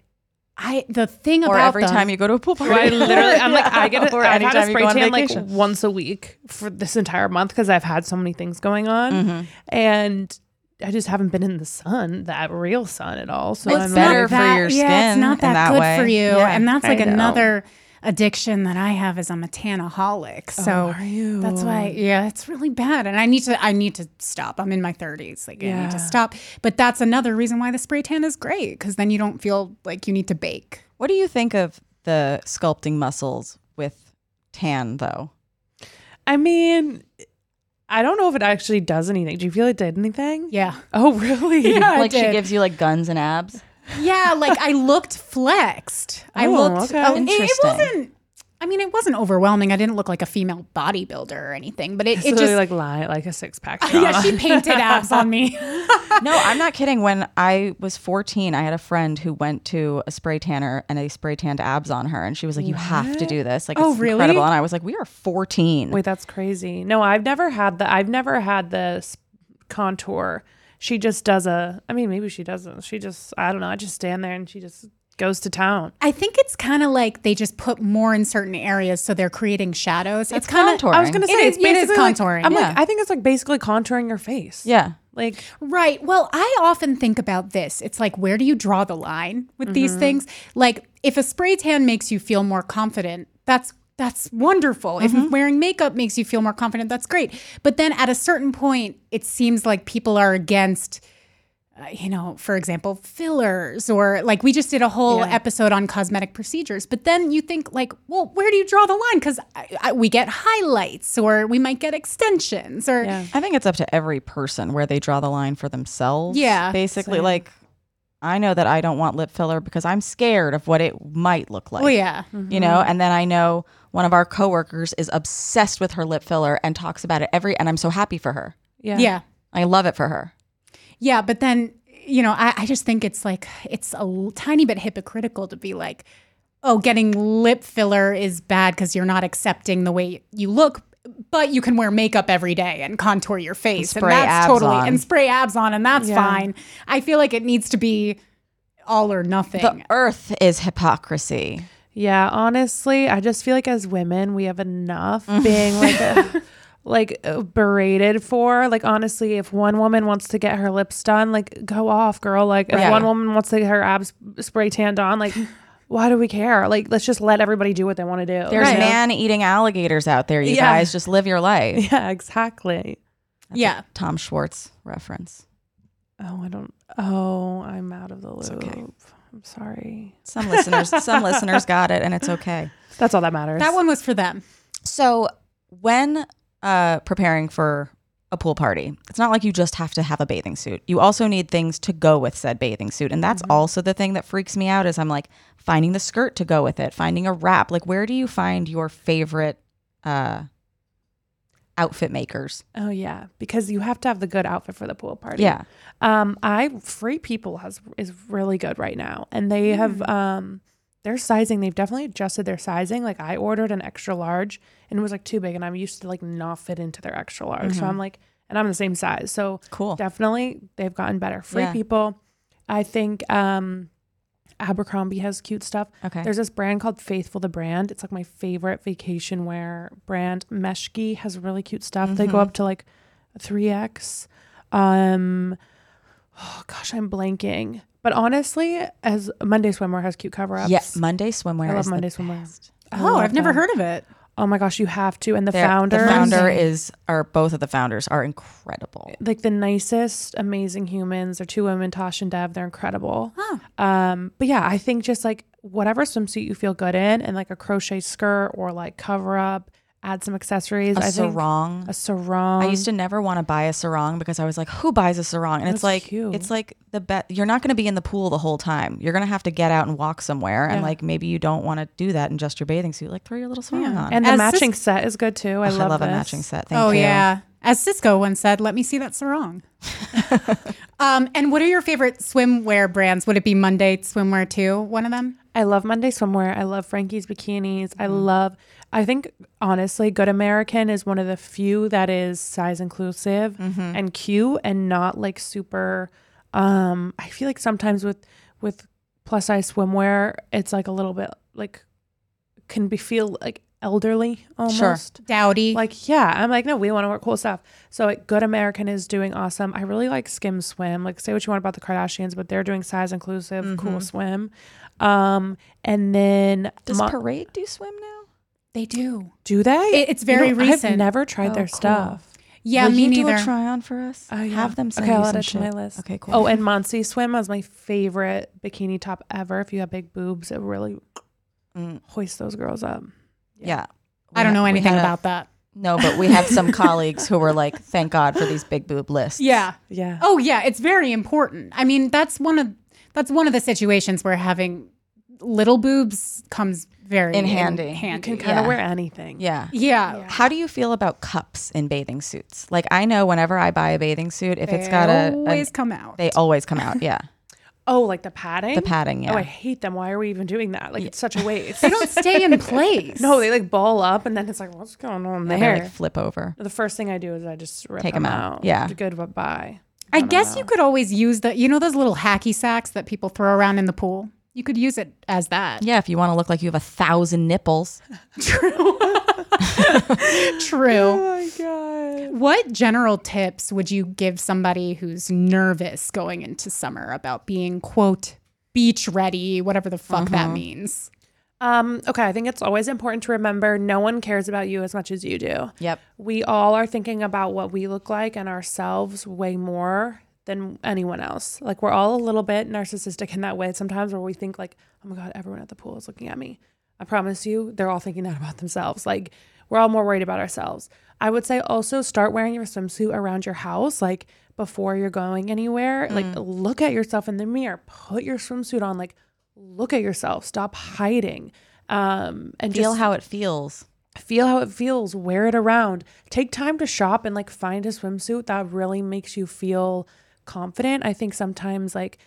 I the thing Or about every them- time you go to a pool party. I literally, I'm like, I get it. Or I've had a anytime spray go on tan like once a week for this entire month because I've had so many things going on, Mm-hmm. and I just haven't been in the sun, that real sun at all. So It's I'm better like, for that- your Yeah, it's skin not in that, that good way. for you, Yeah, and that's I like know. Another addiction that I have is I'm a tanaholic. Oh, so are you? that's why yeah, it's really bad. And I need to I need to stop. I'm in my 30s. Like I need to stop. But that's another reason why the spray tan is great cuz then you don't feel like you need to bake. What do you think of the sculpting muscles with tan though? I mean, I don't know if it actually does anything. Do you feel it did anything? Yeah. Oh, really? Yeah, like she did. gives you like guns and abs. Yeah, like I looked flexed. I Oh, looked okay. Um, oh, it- It, Interesting. wasn't I mean, it wasn't overwhelming. I didn't look like a female bodybuilder or anything, but it, it just like lie, like a six pack. yeah, she painted abs on me. No, I'm not kidding. When I was 14, I had a friend who went to a spray tanner and they spray tanned abs on her, and she was like, "You have to do this. Like, Oh, it's really? incredible." And I was like, "We are 14." Wait, that's crazy. No, I've never had the. I've never had this contour. She just does a. I mean, maybe she doesn't. She just. I don't know. I just stand there and she just goes to town. I think it's kind of like they just put more in certain areas, so they're creating shadows. It's it's kind of contouring. I was gonna say it's it is basically like- contouring, I'm yeah. like, I think it's like basically contouring your face. yeah. Like Right. Well, I often think about this. It's like, where do you draw the line with these mm-hmm. things? Like, if a spray tan makes you feel more confident, that's that's wonderful. If wearing makeup makes you feel more confident, that's great. But then at a certain point, it seems like people are against. Uh, you know, for example, fillers, or like we just did a whole episode on cosmetic procedures. But then you think, like, well, where do you draw the line? Because we get highlights, or we might get extensions, or Yeah. I think it's up to every person where they draw the line for themselves. Yeah, Basically, like, I know that I don't want lip filler because I'm scared of what it might look like. oh yeah, You know, mm-hmm. and then I know one of our coworkers is obsessed with her lip filler and talks about it every, and I'm so happy for her. yeah. yeah. I love it for her. Yeah, but then, you know, I, I just think it's like, it's a l- tiny bit hypocritical to be like, oh, getting lip filler is bad because you're not accepting the way you look, but you can wear makeup every day and contour your face. And, spray that's abs totally, on. and spray abs on, and that's Yeah. fine. I feel like it needs to be all or nothing. The earth is hypocrisy. Yeah, honestly, I just feel like as women, we have enough being like a, like uh, berated for. Like honestly, if one woman wants to get her lips done, like go off, girl. Like if Right. one woman wants to get her abs spray tanned on, like why do we care? Like let's just let everybody do what they want to do. There's you know? man eating alligators out there, you Yeah. guys. Just live your life. Yeah, exactly. yeah. Tom Schwartz reference. Oh, I don't. Oh, I'm out of the loop. okay. I'm sorry. Some listeners, some listeners got it, and it's okay. That's all that matters. That one was for them. So when uh, preparing for a pool party, it's not like you just have to have a bathing suit. You also need things to go with said bathing suit, and that's also the thing that freaks me out. Is I'm like finding the skirt to go with it, finding a wrap. Like, where do you find your favorite uh, outfit makers? Oh yeah, because you have to have the good outfit for the pool party. Yeah. Um, I Free People has is really good right now, and they have um their sizing. They've definitely adjusted their sizing. Like I ordered an extra large, and it was like too big, and I'm used to like not fit into their extra large. So I'm like, and I'm the same size. So Cool. definitely they've gotten better. Free Yeah. People, I think um Abercrombie has cute stuff. Okay. There's this brand called Faithful the Brand. It's like my favorite vacation wear brand. Meshki has really cute stuff. They Mm-hmm. go up to like 3X. Um oh gosh, I'm blanking. But honestly, as Monday Swimwear has cute cover ups. Yeah. Monday swimwear. I love is the Monday Swimwear. best. Oh, love I've never them. heard of it. Oh my gosh, you have to. And the They're- founder The founder is, or both of the founders are incredible. like the nicest, amazing humans. They're two women, Tosh and Dev. They're incredible. Um, but yeah, I think just like whatever swimsuit you feel good in, and like a crochet skirt or like cover up, add some accessories. A I think sarong. a sarong. I used to never want to buy a sarong because I was like, who buys a sarong? And it's like, cute. it's like the bet. You're not going to be in the pool the whole time. You're going to have to get out and walk somewhere. And like maybe you don't want to do that in just your bathing suit. Like throw your little sarong on. and the As matching sis- set is good too. I Ugh, love, a this. matching set. Thank oh you. yeah. As Sisqo once said, "Let me see that sarong." um, and what are your favorite swimwear brands? Would it be Monday Swimwear too? One of them? I love Monday Swimwear. I love Frankie's bikinis. I Mm-hmm. love. I think honestly, Good American is one of the few that is size inclusive Mm-hmm. and cute and not like super. Um, I feel like sometimes with with plus size swimwear, it's like a little bit like can be feel like elderly almost. Dowdy. Like yeah, I'm like no, we want to wear cool stuff. So like, Good American is doing awesome. I really like Skim Swim. Like say what you want about the Kardashians, but they're doing size inclusive, cool swim. Um, and then Does Mo- Parade do swim now? They do. do they? It- it's very recent. I've never tried Oh, their cool. stuff. Yeah, Will me you neither. do a try on for us? Oh, yeah. Have them send okay, you I'll some add it to my list. Okay, cool. Oh, and Montce Swim was my favorite bikini top ever. If you have big boobs, it really Mm. hoist those girls up. yeah. I don't know ha- anything had a- about that. No, but we have some colleagues who were like, "Thank God for these big boob lists." Yeah. Yeah. Oh yeah, it's very important. I mean, that's one of that's one of the situations where having little boobs comes very In handy. you handy. can kind of yeah. wear anything. Yeah. yeah. How do you feel about cups in bathing suits? Like I know whenever I buy a bathing suit, if it's got a, always a come out. they always come out. Yeah. Oh, like the padding. The padding, yeah. Oh, I hate them. Why are we even doing that? Like it's such a waste. they don't stay in place. no, they like ball up, and then it's like, what's going on They there? like flip over. the first thing I do is I just rip Take 'em them out. out. Yeah. Good bye. I guess you could always use the you know those little hacky sacks that people throw around in the pool. You could use it as that. Yeah, if you want to look like you have a thousand nipples. True. True. Oh my god. What general tips would you give somebody who's nervous going into summer about being quote beach ready, whatever the fuck that means? Um, okay, I think it's always important to remember no one cares about you as much as you do. Yep. We all are thinking about what we look like and ourselves way more than anyone else. Like we're all a little bit narcissistic in that way sometimes where we think like, "Oh my god, everyone at the pool is looking at me." I promise you, they're all thinking that about themselves. Like we're all more worried about ourselves. I would say also start wearing your swimsuit around your house like before you're going anywhere. Like look at yourself in the mirror, put your swimsuit on like look at yourself, stop hiding. Um and Feel how it feels. feel how it feels, wear it around. Take time to shop and like find a swimsuit that really makes you feel confident. I think sometimes like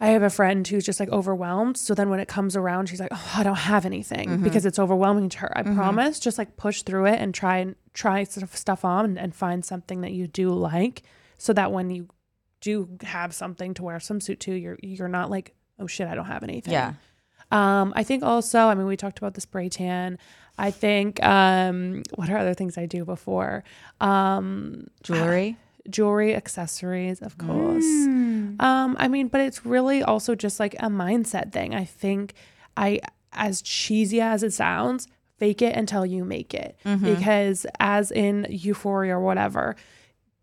I have a friend who's just like overwhelmed. So then when it comes around, she's like, "Oh, I don't have anything because it's overwhelming to her." I promise, just like push through it and try and try stuff stuff on and, and find something that you do like, so that when you do have something to wear a swimsuit to, you're you're not like, "Oh shit, I don't have anything." Yeah. Um, I think also, I mean, we talked about the spray tan. I think, um, what are other things I do before? Um, Jewelry. Jewelry, accessories, of course. Um, I mean, but it's really also just like a mindset thing. I think I, as cheesy as it sounds, fake it until you make it. Because as in Euphoria or whatever,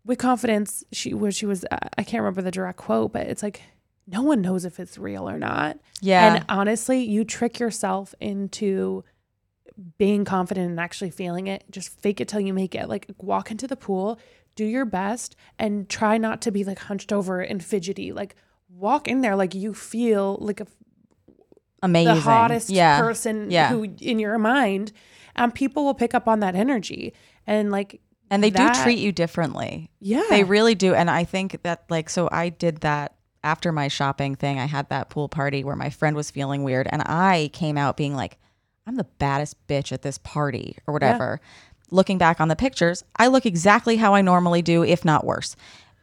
with confidence, she where she was, uh, I can't remember the direct quote, but it's like, no one knows if it's real or not. Yeah. And honestly, you trick yourself into being confident and actually feeling it. Just fake it till you make it. Like walk into the pool, do your best, and try not to be like hunched over and fidgety. Like walk in there like you feel like a Amazing. the hottest yeah. person Yeah. who in your mind and people will pick up on that energy and like and they that- do treat you differently. yeah They really do. And I think that, like, so I did that after my shopping thing. I had that pool party where my friend was feeling weird. And I came out being like, I'm the baddest bitch at this party or whatever. Looking back on the pictures, I look exactly how I normally do, if not worse.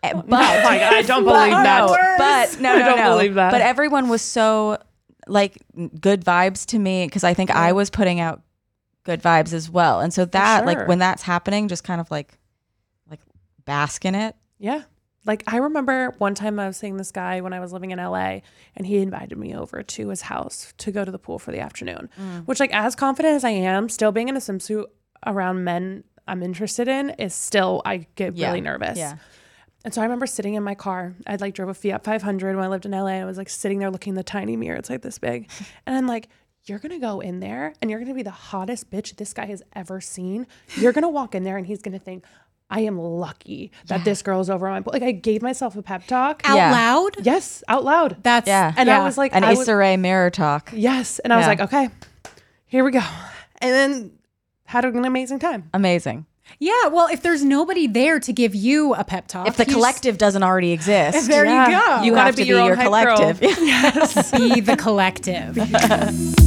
Eh, But oh my god i don't believe that But no, I no, don't no. believe that. But everyone was so like good vibes to me because I think I was putting out good vibes as well. And so that sure. like when that's happening, just kind of like like bask in it. yeah like i remember one time i was seeing this guy when i was living in la and he invited me over to his house to go to the pool for the afternoon which like as confident as i am still being in a swimsuit around men i'm interested in is still i get Yeah. really nervous Yeah. And so I remember sitting in my car. I'd like drove a Fiat 500 when I lived in LA. I was like sitting there looking in the tiny mirror. It's like this big. And I'm like, you're going to go in there and you're going to be the hottest bitch this guy has ever seen. You're going to walk in there and he's going to think, I am lucky that this girl's over on my pool. Like I gave myself a pep talk. Out Yeah. loud? Yes, out loud. That's Yeah. and I was like, An I Issa was, Rae mirror talk. yes. And I was like, okay, here we go. And then had an amazing time. Amazing. Yeah, well, if there's nobody there to give you a pep talk, If the you collective doesn't already exist, There you go. you gotta have to be be your your collective. s- be the collective.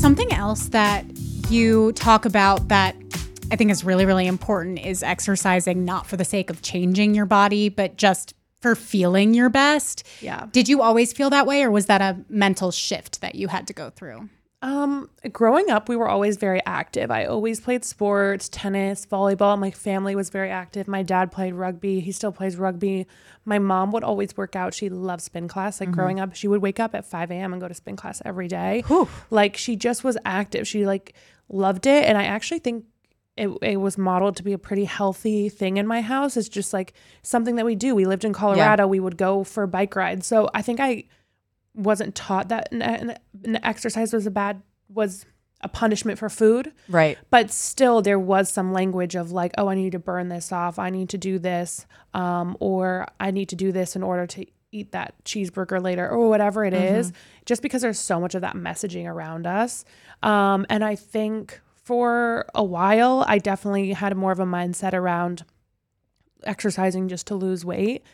Something else that you talk about that I think is really, really important is exercising not for the sake of changing your body, but just for feeling your best. Yeah. Did you always feel that way, or was that a mental shift that you had to go through? Um, growing up, we were always very active. I always played sports, tennis, volleyball. My family was very active. My dad played rugby. He still plays rugby. My mom would always work out. She loved spin class. Like growing up, she would wake up at 5 a.m. and go to spin class every day. Like she just was active. She like loved it. And I actually think it, it was modeled to be a pretty healthy thing in my house. It's just like something that we do. We lived in Colorado. We would go for bike rides. So I think I wasn't taught that an, an, exercise was a bad was a punishment for food. Right. but still there was some language of like oh i need to burn this off. I need to do this um, or i need to do this in order to eat that cheeseburger later or whatever it is. Just because there's so much of that messaging around us. Um, and i think for a while i definitely had more of a mindset around exercising just to lose weight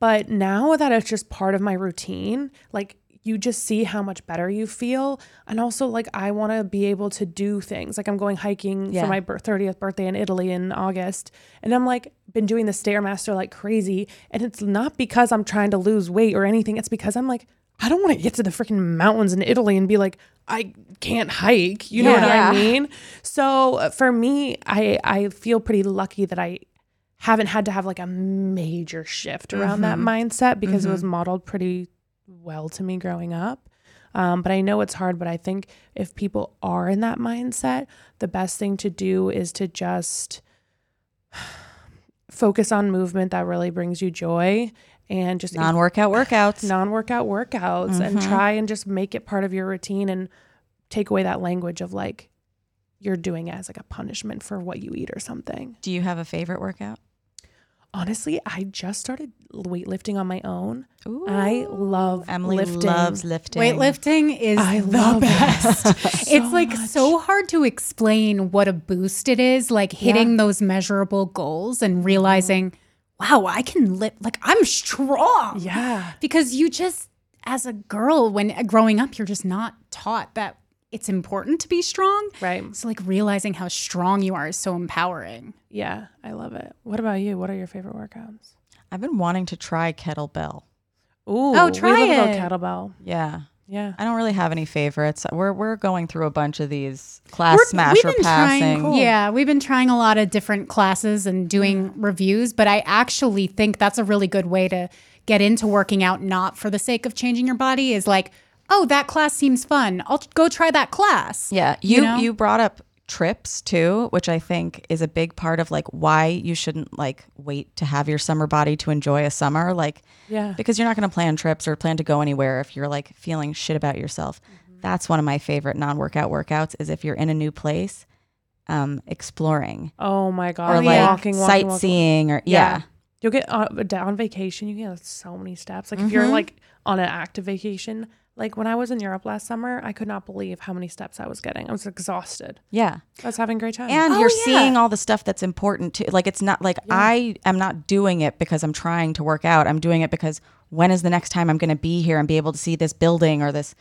but now that it's just part of my routine, like you just see how much better you feel. And also, like, I want to be able to do things. Like, I'm going hiking Yeah. for my 30th birthday in Italy in August. And I'm like, been doing the Stairmaster like crazy. And it's not because I'm trying to lose weight or anything. It's because I'm like, I don't want to get to the freaking mountains in Italy and be like, I can't hike. You know what Yeah. I mean? So uh, for me, I, I feel pretty lucky that I haven't had to have like a major shift around that mm-hmm. mindset because it was mm-hmm. modeled pretty well to me growing up. Um, but I know it's hard, but I think if people are in that mindset, the best thing to do is to just focus on movement that really brings you joy and just Non workout workouts. non-workout workouts and mm-hmm. try and just make it part of your routine and take away that language of like you're doing it as like a punishment for what you eat or something. Do you have a favorite workout? Honestly, I just started weightlifting on my own. I love Emily lifting. loves lifting. Weightlifting is I the love it best. it's like so hard to explain what a boost it is, like hitting those measurable goals and mm-hmm. realizing, wow, I can lift, like I'm strong. Yeah. Because you just, as a girl, when growing up, you're just not taught that it's important to be strong. Right. So like realizing how strong you are is so empowering. Yeah, I love it. What about you? What are your favorite workouts? I've been wanting to try kettlebell. Ooh, Oh, try we love it. little kettlebell. Yeah. Yeah. I don't really have any favorites. We're we're going through a bunch of these class We're- smasher trying, passing. Yeah, we've been trying a lot of different classes and doing mm. reviews, but I actually think that's a really good way to get into working out not for the sake of changing your body is like, oh, that class seems fun. I'll go try that class. Yeah, you know? you brought up trips too, which I think is a big part of like why you shouldn't like wait to have your summer body to enjoy a summer like Yeah. because you're not going to plan trips or plan to go anywhere if you're like feeling shit about yourself. That's one of my favorite non-workout workouts is if you're in a new place um exploring Oh my god. or like walking, walking, walking. sightseeing or yeah. You'll get uh, on vacation. You can get so many steps. Like if you're Mhm. like on an active vacation, like when I was in Europe last summer, I could not believe how many steps I was getting. I was exhausted. Yeah. I was having a great time. And Oh, you're yeah. seeing all the stuff that's important too. Like it's not like I am not doing it because I'm trying to work out. I'm doing it because when is the next time I'm going to be here and be able to see this building or this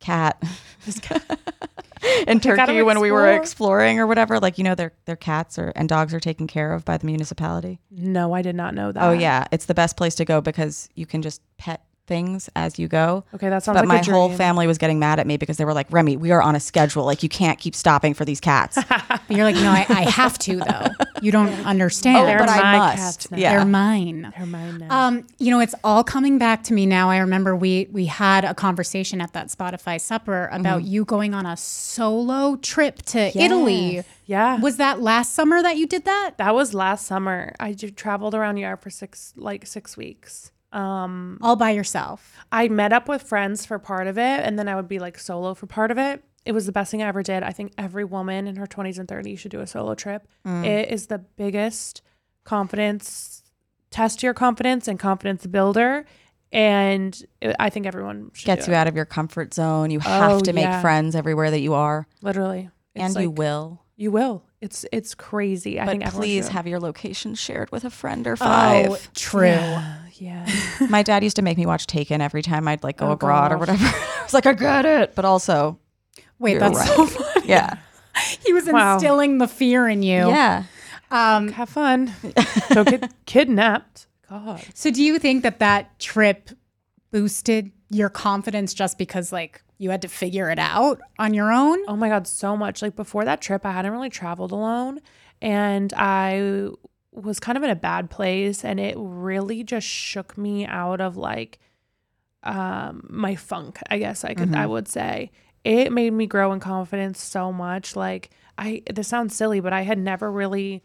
cat? This cat. In Turkey when we were exploring or whatever, like you know their their cats or and dogs are taken care of by the municipality. no, I did not know that. Oh yeah, it's the best place to go because you can just pet things as you go. Okay, that sounds but like my a whole family was getting mad at me because they were like, "Remy, we are on a schedule. Like you can't keep stopping for these cats." You're like, no, I, I have to though. You don't understand. Oh, They're but I my must. cats now. Yeah. They're mine. They're mine now. Um, you know, it's all coming back to me now. I remember we we had a conversation at that Spotify supper about Mm-hmm. you going on a solo trip to Italy. yeah. Was that last summer that you did that? that was last summer. I traveled around Europe for six like six weeks. Um, All by yourself. I met up with friends for part of it, and then I would be like solo for part of it. It was the best thing I ever did. I think every woman in her 20s and 30s should do a solo trip. It is the biggest confidence test your confidence and confidence builder. And it, I think everyone should Gets you it. out of your comfort zone. You have Oh, to make yeah. friends everywhere that you are, Literally. It's and you will. You will. It's it's crazy. I think please have your location shared with a friend or five. Oh, true. Yeah. My dad used to make me watch Taken every time I'd like go Oh, abroad or whatever. I was like, I get it, but also, Wait, You're that's right. so funny. yeah, He was Wow. instilling the fear in you. yeah. Um, have fun. Don't get kidnapped. God. so do you think that that trip boosted your confidence just because like you had to figure it out on your own? Oh my God, so much. Like before that trip, I hadn't really traveled alone. And I was kind of in a bad place. And it really just shook me out of like um, my funk, I guess I could, I would say. It made me grow in confidence so much. Like, I, this sounds silly, but I had never really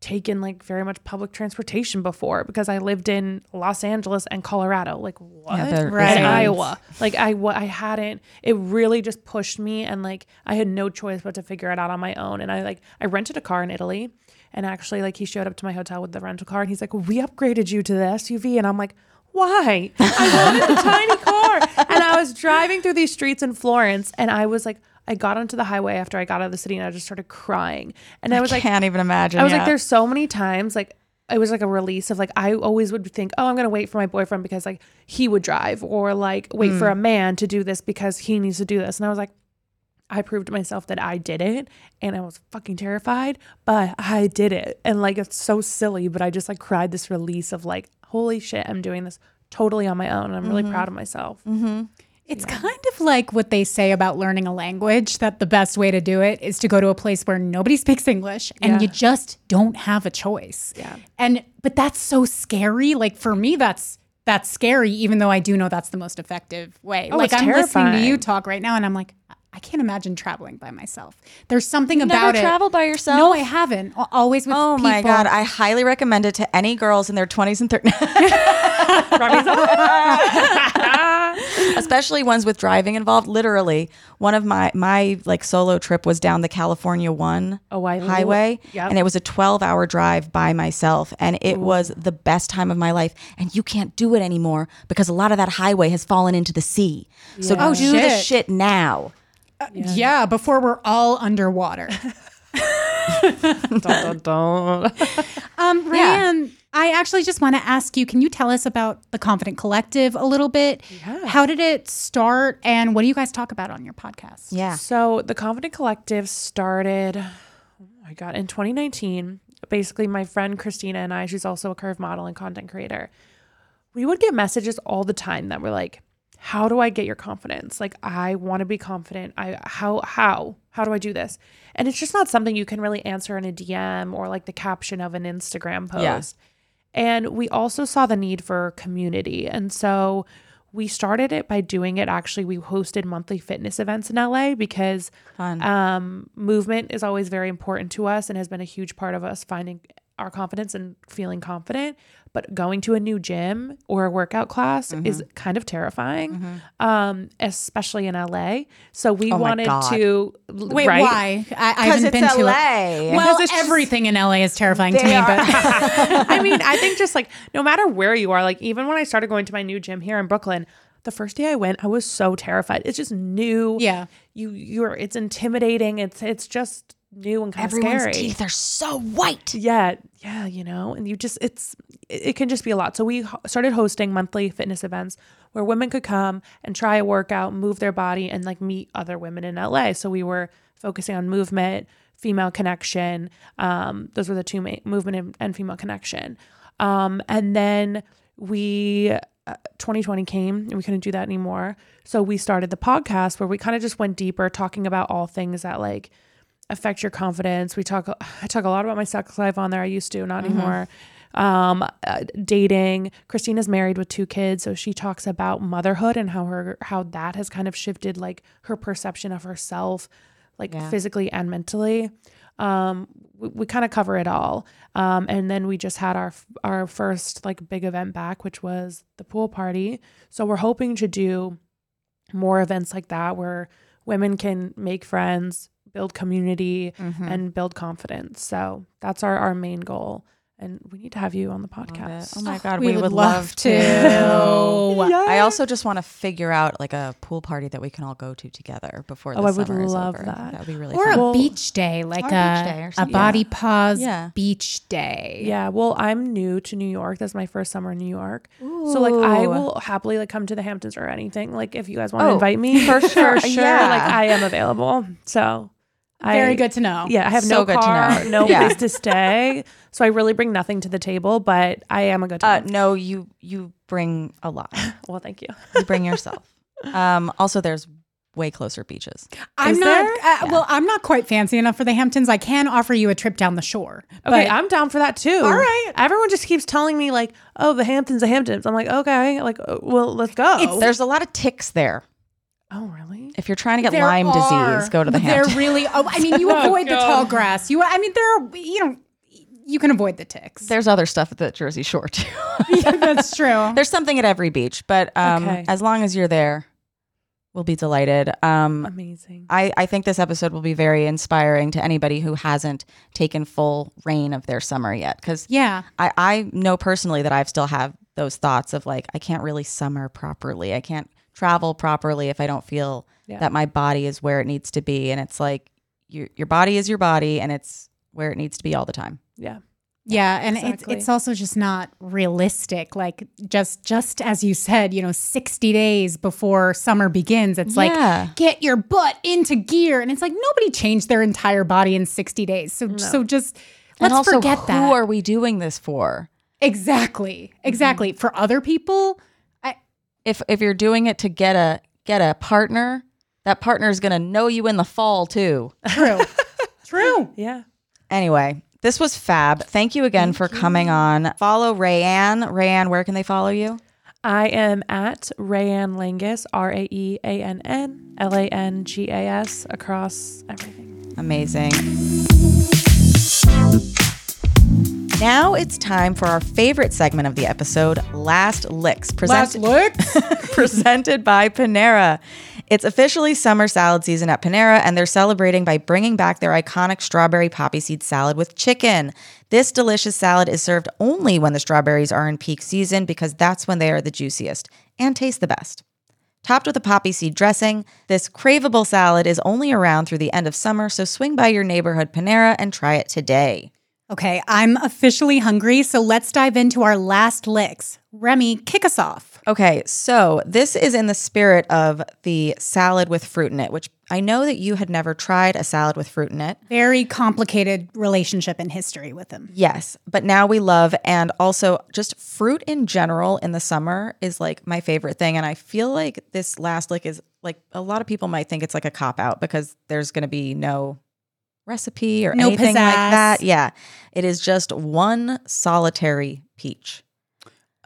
taken like very much public transportation before because I lived in Los Angeles and Colorado. Like, what? Yeah, Right. and Iowa. Like I I hadn't it really just pushed me and like I had no choice but to figure it out on my own. And I like I rented a car in Italy and actually like he showed up to my hotel with the rental car and he's like, We upgraded you to the SUV and I'm like, why? I wanted a tiny car. And I was driving through these streets in Florence and I was like I got onto the highway after I got out of the city and I just started crying. And I was like I Can't even imagine. I was yeah. like, there's so many times like it was like a release of like I always would think, oh, I'm gonna wait for my boyfriend because like he would drive, or like wait for mm. a man to do this because he needs to do this. And I was like, I proved to myself that I did it, and I was fucking terrified, but I did it. And like it's so silly, but I just like cried this release of like, holy shit, I'm doing this totally on my own. I'm really mm-hmm. proud of myself. Mm-hmm. It's kind of like what they say about learning a language that the best way to do it is to go to a place where nobody speaks English and Yeah. you just don't have a choice. Yeah. And but that's so scary. Like for me that's that's scary even though I do know that's the most effective way. Oh, like it's I'm listening to you talk right now and I'm like I can't imagine traveling by myself. There's something Never about it. Never traveled by yourself? No, I haven't. Always with Oh people. my god! I highly recommend it to any girls in their 20s and 30s, especially ones with driving involved. Literally, one of my my like solo trip was down the California One Oh, I- highway, Yep. and it was a 12 hour drive by myself, and it was the best time of my life. And you can't do it anymore because a lot of that highway has fallen into the sea. So Oh, do the shit. shit now. yeah. before we're all underwater. Dun, dun, dun. Um, Yeah. I actually just want to ask you can you tell us about the Confident Collective a little bit? Yeah. How did it start and what do you guys talk about on your podcast? Yeah. So the Confident Collective started, oh my God, in 2019. Basically, my friend Christina and I, she's also a curve model and content creator. We would get messages all the time that were like, how do I get your confidence? Like I want to be confident. I how how how do I do this? And it's just not something you can really answer in a DM or like the caption of an Instagram post. Yeah. And we also saw the need for community. And so we started it by doing it. Actually, we hosted monthly fitness events in LA because um, movement is always very important to us and has been a huge part of us finding our confidence and feeling confident. But going to a new gym or a workout class Mm-hmm. is kind of terrifying, um, especially in LA. So we Oh wanted to Wait, right? why? I, I 'Cause haven't it's been to LA. it. Well, Because it's just- everything in LA is terrifying to me, are- but I mean, I think just like no matter where you are, like even when I started going to my new gym here in Brooklyn, the first day I went, I was so terrified. It's just new. Yeah. You you're it's intimidating. It's it's just new and kind of scary. Teeth are so white. Yeah, yeah, you know, and you just it's it, it can just be a lot. So we ho- started hosting monthly fitness events where women could come and try a workout, move their body, and like meet other women in LA. So we were focusing on movement, female connection. Um, those were the two main movement and, and female connection. Um, and then we. Uh, 2020 came and we couldn't do that anymore. So we started the podcast where we kind of just went deeper talking about all things that like affect your confidence. We talk I talk a lot about my sex life on there. I used to, not anymore. Um uh, dating. Christina's married with two kids, so she talks about motherhood and how her how that has kind of shifted like her perception of herself like physically and mentally. Um we, we kind of cover it all. Um and then we just had our our first like big event back which was the pool party. So we're hoping to do more events like that where women can make friends, build community, Mm-hmm. and build confidence. So that's our, our main goal. And we need to have you on the podcast. Oh my god, we, we, would, love, to. I also just want to figure out like a pool party that we can all go to together before the Oh, I would summer is love over. that. That would be really Or fun. a beach day, like Or a day a, a something. body pause Yeah. beach day. Yeah, well, I'm new to New York. That's my first summer in New York. So like I will happily like come to the Hamptons or anything. Like if you guys want to Oh, invite me, for sure. for sure. Yeah. Like I am available. So Very I, good to know. Yeah, I have So no good to car, know. no Yeah. place to stay. So I really bring nothing to the table, but I am a good Uh, no, you you bring a lot. well, thank you. You bring yourself. Um, also, there's way closer beaches. I'm Is not. there? Uh, Well, I'm not quite fancy enough for the Hamptons. I can offer you a trip down the shore. Okay, but- I'm down for that too. All right. Everyone just keeps telling me like, "Oh, the Hamptons, the Hamptons." I'm like, "Okay, like, uh, well, let's go." There's a lot of ticks there. Oh, really? If you're trying to get There Lyme are, disease, go to the but Hamptons. They're really. Oh, I mean, you Oh, avoid the tall grass. You. I mean, there are. You know, you can avoid the ticks. There's other stuff at the Jersey Shore too. yeah, that's true. There's something at every beach, but um, Okay. as long as you're there, we'll be delighted. Um, Amazing. I, I think this episode will be very inspiring to anybody who hasn't taken full reign of their summer yet. Because Yeah. I, I know personally that I've still have those thoughts of like, I can't really summer properly. I can't travel properly if I don't feel Yeah. that my body is where it needs to be. And it's like, your, your body is your body and it's where it needs to be all the time. Yeah. Yeah, and Exactly. it's it's also just not realistic. Like just just as you said, you know, 60 days before summer begins, it's Yeah. like get your butt into gear and it's like nobody changed their entire body in 60 days. So so just let's also, forget who that. Who are we doing this for? exactly. Exactly. For other people, I if if you're doing it to get a get a partner, that partner is going to know you in the fall too. true. true. Yeah. Anyway, this was fab. Thank you again for coming on. Follow Raeann. Raeann, where can they follow you? I am at Raeann Langas, R A E A N N L A N G A S, across everything. Amazing. Now it's time for our favorite segment of the episode, Last Licks. Last Present- look. presented by Panera. It's officially summer salad season at Panera, and they're celebrating by bringing back their iconic strawberry poppy seed salad with chicken. This delicious salad is served only when the strawberries are in peak season because that's when they are the juiciest and taste the best. Topped with a poppy seed dressing, this craveable salad is only around through the end of summer, so swing by your neighborhood Panera and try it today. Okay, I'm officially hungry, so let's dive into our last licks. Remy, kick us off. Okay, so this is in the spirit of the salad with fruit in it, which I know that you had never tried a salad with fruit in it. Very complicated relationship and history with them. Yes, but now we love, and also just fruit in general in the summer is like my favorite thing. And I feel like this last lick is like a lot of people might think it's like a cop out because there's going to be no recipe or No anything like that. Yeah, it is just one solitary peach.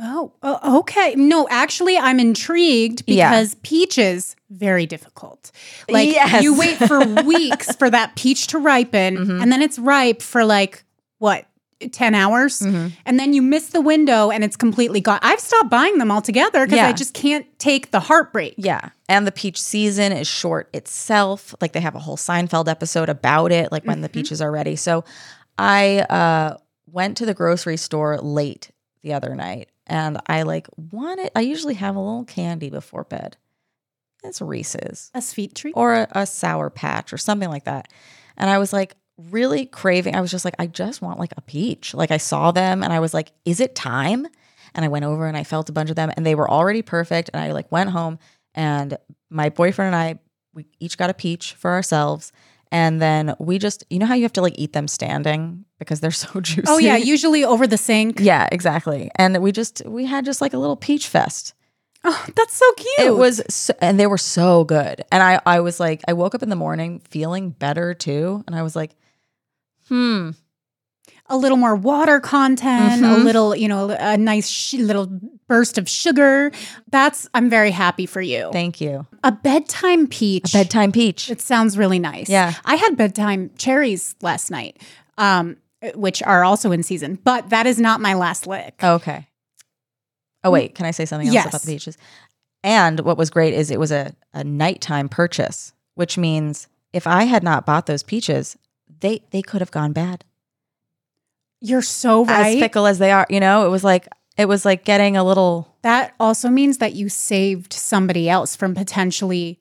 Oh, oh, okay. No, actually, I'm intrigued Yeah. because peaches very difficult. Like Yes. you wait for weeks for that peach to ripen, Mm-hmm. and then it's ripe for like what ten hours, Mm-hmm. and then you miss the window and it's completely gone. I've stopped buying them altogether because Yeah. I just can't take the heartbreak. Yeah. And the peach season is short itself. Like they have a whole Seinfeld episode about it, like when the peaches are ready. So I uh, went to the grocery store late the other night and I like wanted, I usually have a little candy before bed. It's Reese's A sweet treat. or a, a Sour Patch or something like that. And I was like, really craving. I was just like, I just want like a peach. Like I saw them and I was like, is it time? And I went over and I felt a bunch of them and they were already perfect. And I like went home and my boyfriend and I, we each got a peach for ourselves. And then we just, you know how you have to like eat them standing because they're so juicy. Oh yeah, usually over the sink. yeah, exactly. And we just, we had just like a little peach fest. Oh, that's so cute. It was, so, and they were so good. And I, I was like, I woke up in the morning feeling better too. And I was like, hmm, a little more water content, a Mhm. little, you know, a nice sh- little burst of sugar. That's I'm very happy for you. thank you. a bedtime peach. A bedtime peach. It sounds really nice. Yeah. I had bedtime cherries last night, um, which are also in season, but that is not my last lick. Okay. Oh wait, can I say something else Yes. about the peaches? And what was great is it was a, a nighttime purchase, which means if I had not bought those peaches, they they could have gone bad. You're so As fickle as they are, you know, it was like it was like getting a little that also means that you saved somebody else from potentially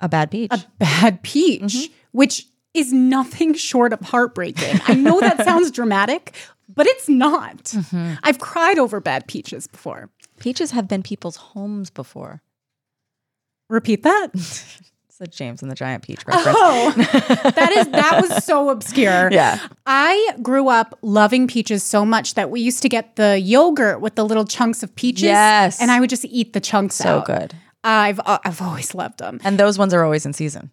a bad peach. a bad peach, Mm-hmm. which is nothing short of heartbreaking. I know that sounds dramatic, but it's not. Mm-hmm. I've cried over bad peaches before. Peaches have been people's homes before. Repeat that. It's the James and the Giant Peach reference. Oh, that is that was so obscure. Yeah. I grew up loving peaches so much that we used to get the yogurt with the little chunks of peaches. Yes. and I would just eat the chunks of them. So out. good. I've uh, I've always loved them. And those ones are always in season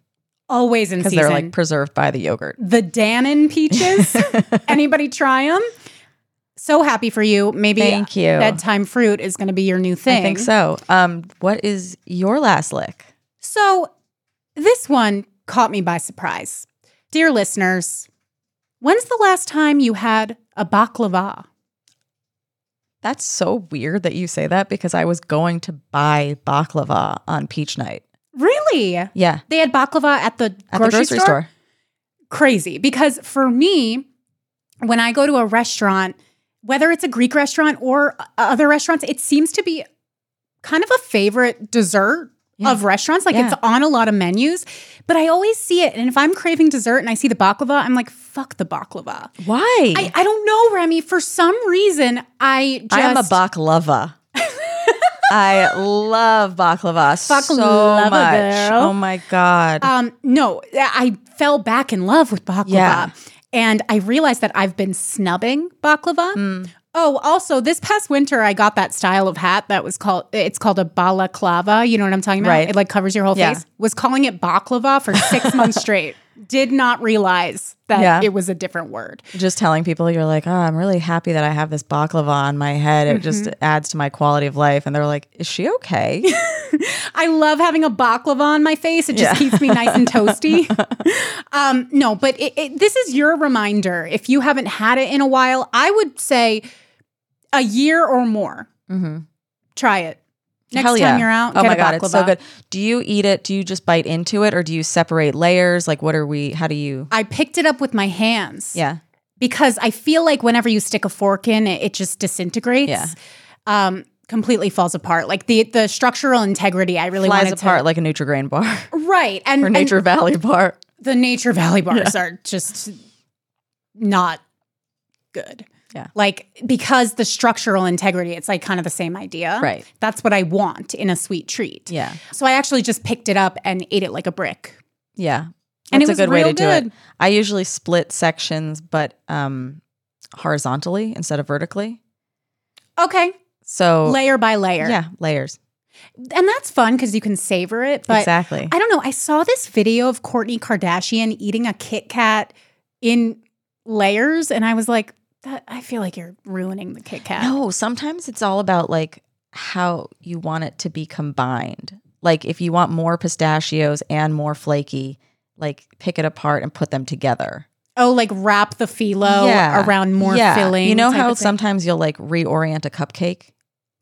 Always in because season. they're like preserved by the yogurt. the Dannon peaches. Anybody try them? So happy for you. Maybe Thank you. bedtime fruit is going to be your new thing. I think so. Um, what is your last lick? So, this one caught me by surprise. Dear listeners, when's the last time you had a baklava? That's so weird that you say that because I was going to buy baklava on peach night. Really? Yeah, They had baklava at the, at grocery, the grocery store? store. Crazy. Because for me, when I go to a restaurant, whether it's a Greek restaurant or other restaurants, it seems to be kind of a favorite dessert Yeah. of restaurants. Like Yeah. it's on a lot of menus, but I always see it. And if I'm craving dessert and I see the baklava, I'm like, fuck the baklava. Why? I, I don't know, Remy. For some reason, I just I am a baklava. I love baklava so Baklava much. girl. Oh my god. Um, no, I fell back in love with baklava. Yeah. And I realized that I've been snubbing baklava. Mm. Oh, also this past winter I got that style of hat that was called it's called a balaclava. You know what I'm talking about? Right. It like covers your whole Yeah. face. Was calling it baklava for six months straight. Did not realize that Yeah. it was a different word. just telling people you're like, oh, I'm really happy that I have this baklava on my head. It just Mm-hmm. adds to my quality of life. And they're like, is she okay? I love having a baklava on my face. It just Yeah. keeps me nice and toasty. um, no, but it, it, this is your reminder. If you haven't had it in a while, I would say a year or more. Try it. Next Hell time yeah. you're out, Oh my god, it's so good. Do you eat it? Do you just bite into it, or do you separate layers? Like, what are we? How do you? I picked it up with my hands. Yeah, Because I feel like whenever you stick a fork in, it, it just disintegrates. Yeah. Um, completely falls apart. Like the the structural integrity, I really flies apart like a Nutri-Grain bar right and or and- Nature Valley bar. the Nature Valley bars are just not good. Yeah. Like because the structural integrity, it's like kind of the same idea. Right. That's what I want in a sweet treat. Yeah. So I actually just picked it up and ate it like a brick. Yeah. And it That's was a good way to do it. I usually split sections, but um, horizontally instead of vertically. Okay. So Layer by layer. yeah, layers. And that's fun because you can savor it. But exactly. I don't know. I saw this video of Kourtney Kardashian eating a Kit Kat in layers, and I was like, that, I feel like you're ruining the Kit Kat. No, sometimes it's all about like how you want it to be combined. Like if you want more pistachios and more flaky, like pick it apart and put them together. Oh, like wrap the phyllo around more Yeah. filling. You know how sometimes you'll like reorient a cupcake?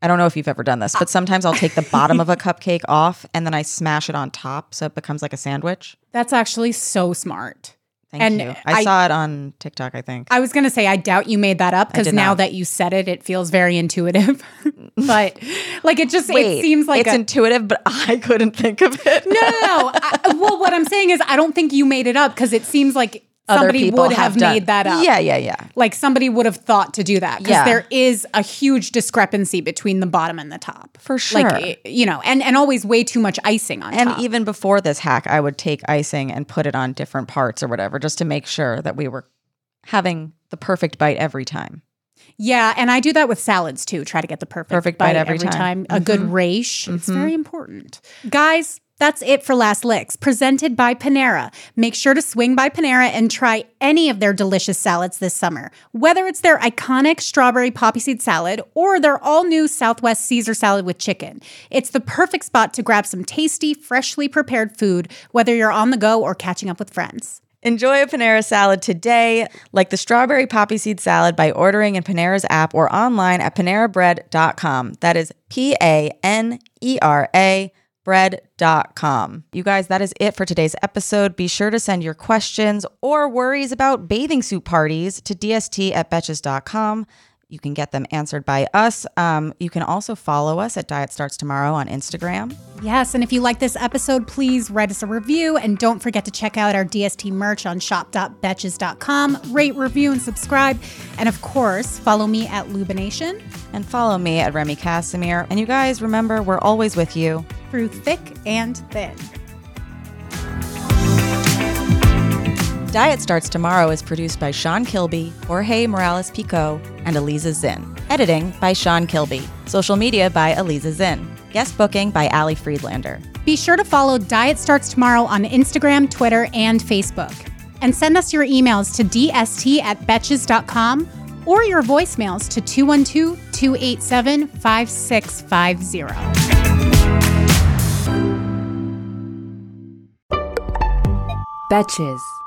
I don't know if you've ever done this, but sometimes I'll take the bottom of a cupcake off and then I smash it on top so it becomes like a sandwich. That's actually so smart. Thank And you. I, I- saw it on TikTok, I think. I was going to say, I doubt you made that up because now not. that you said it, it feels very intuitive. but like it just, Wait, it seems like it's a, intuitive, but I couldn't think of it. no, no, no. I, well, what I'm saying is, I don't think you made it up because it seems like somebody people would have, done- made that up. Yeah, yeah, yeah. Like somebody would have thought to do that because Yeah. there is a huge discrepancy between the bottom and the top. For sure. Like, you know, and, and always way too much icing on top. And top. even before this hack, I would take icing and put it on different parts or whatever, just to make sure that we were having the perfect bite every time. yeah. And I do that with salads too. Try to get the perfect, Perfect bite every time. A good mm-hmm. rache. It's mm-hmm. very important. Guys, that's it for Last Licks, presented by Panera. Make sure to swing by Panera and try any of their delicious salads this summer. Whether it's their iconic strawberry poppy seed salad or their all new Southwest Caesar salad with chicken, it's the perfect spot to grab some tasty, freshly prepared food, whether you're on the go or catching up with friends. Enjoy a Panera salad today, like the strawberry poppy seed salad, by ordering in Panera's app or online at panerabread.com. That is P A N E R A bread.com. You guys, that is it for today's episode. Be sure to send your questions or worries about bathing suit parties to dst at betches.com. You can get them answered by us. Um, you can also follow us at Diet Starts Tomorrow on Instagram. Yes, and if you like this episode, please write us a review and don't forget to check out our DST merch on shop.betches.com. Rate, review, and subscribe. And of course, follow me at Lubination And follow me at Remy Casimir. And you guys, remember, we're always with you. through thick and thin. Diet Starts Tomorrow is produced by Sean Kilby, Jorge Morales Pico, and Eliza Zinn. Editing by Sean Kilby. Social media by Eliza Zinn. Guest booking by Ali Friedlander. Be sure to follow Diet Starts Tomorrow on Instagram, Twitter, and Facebook. And send us your emails to dst at betches.com or your voicemails to 212 287 5650. Betches.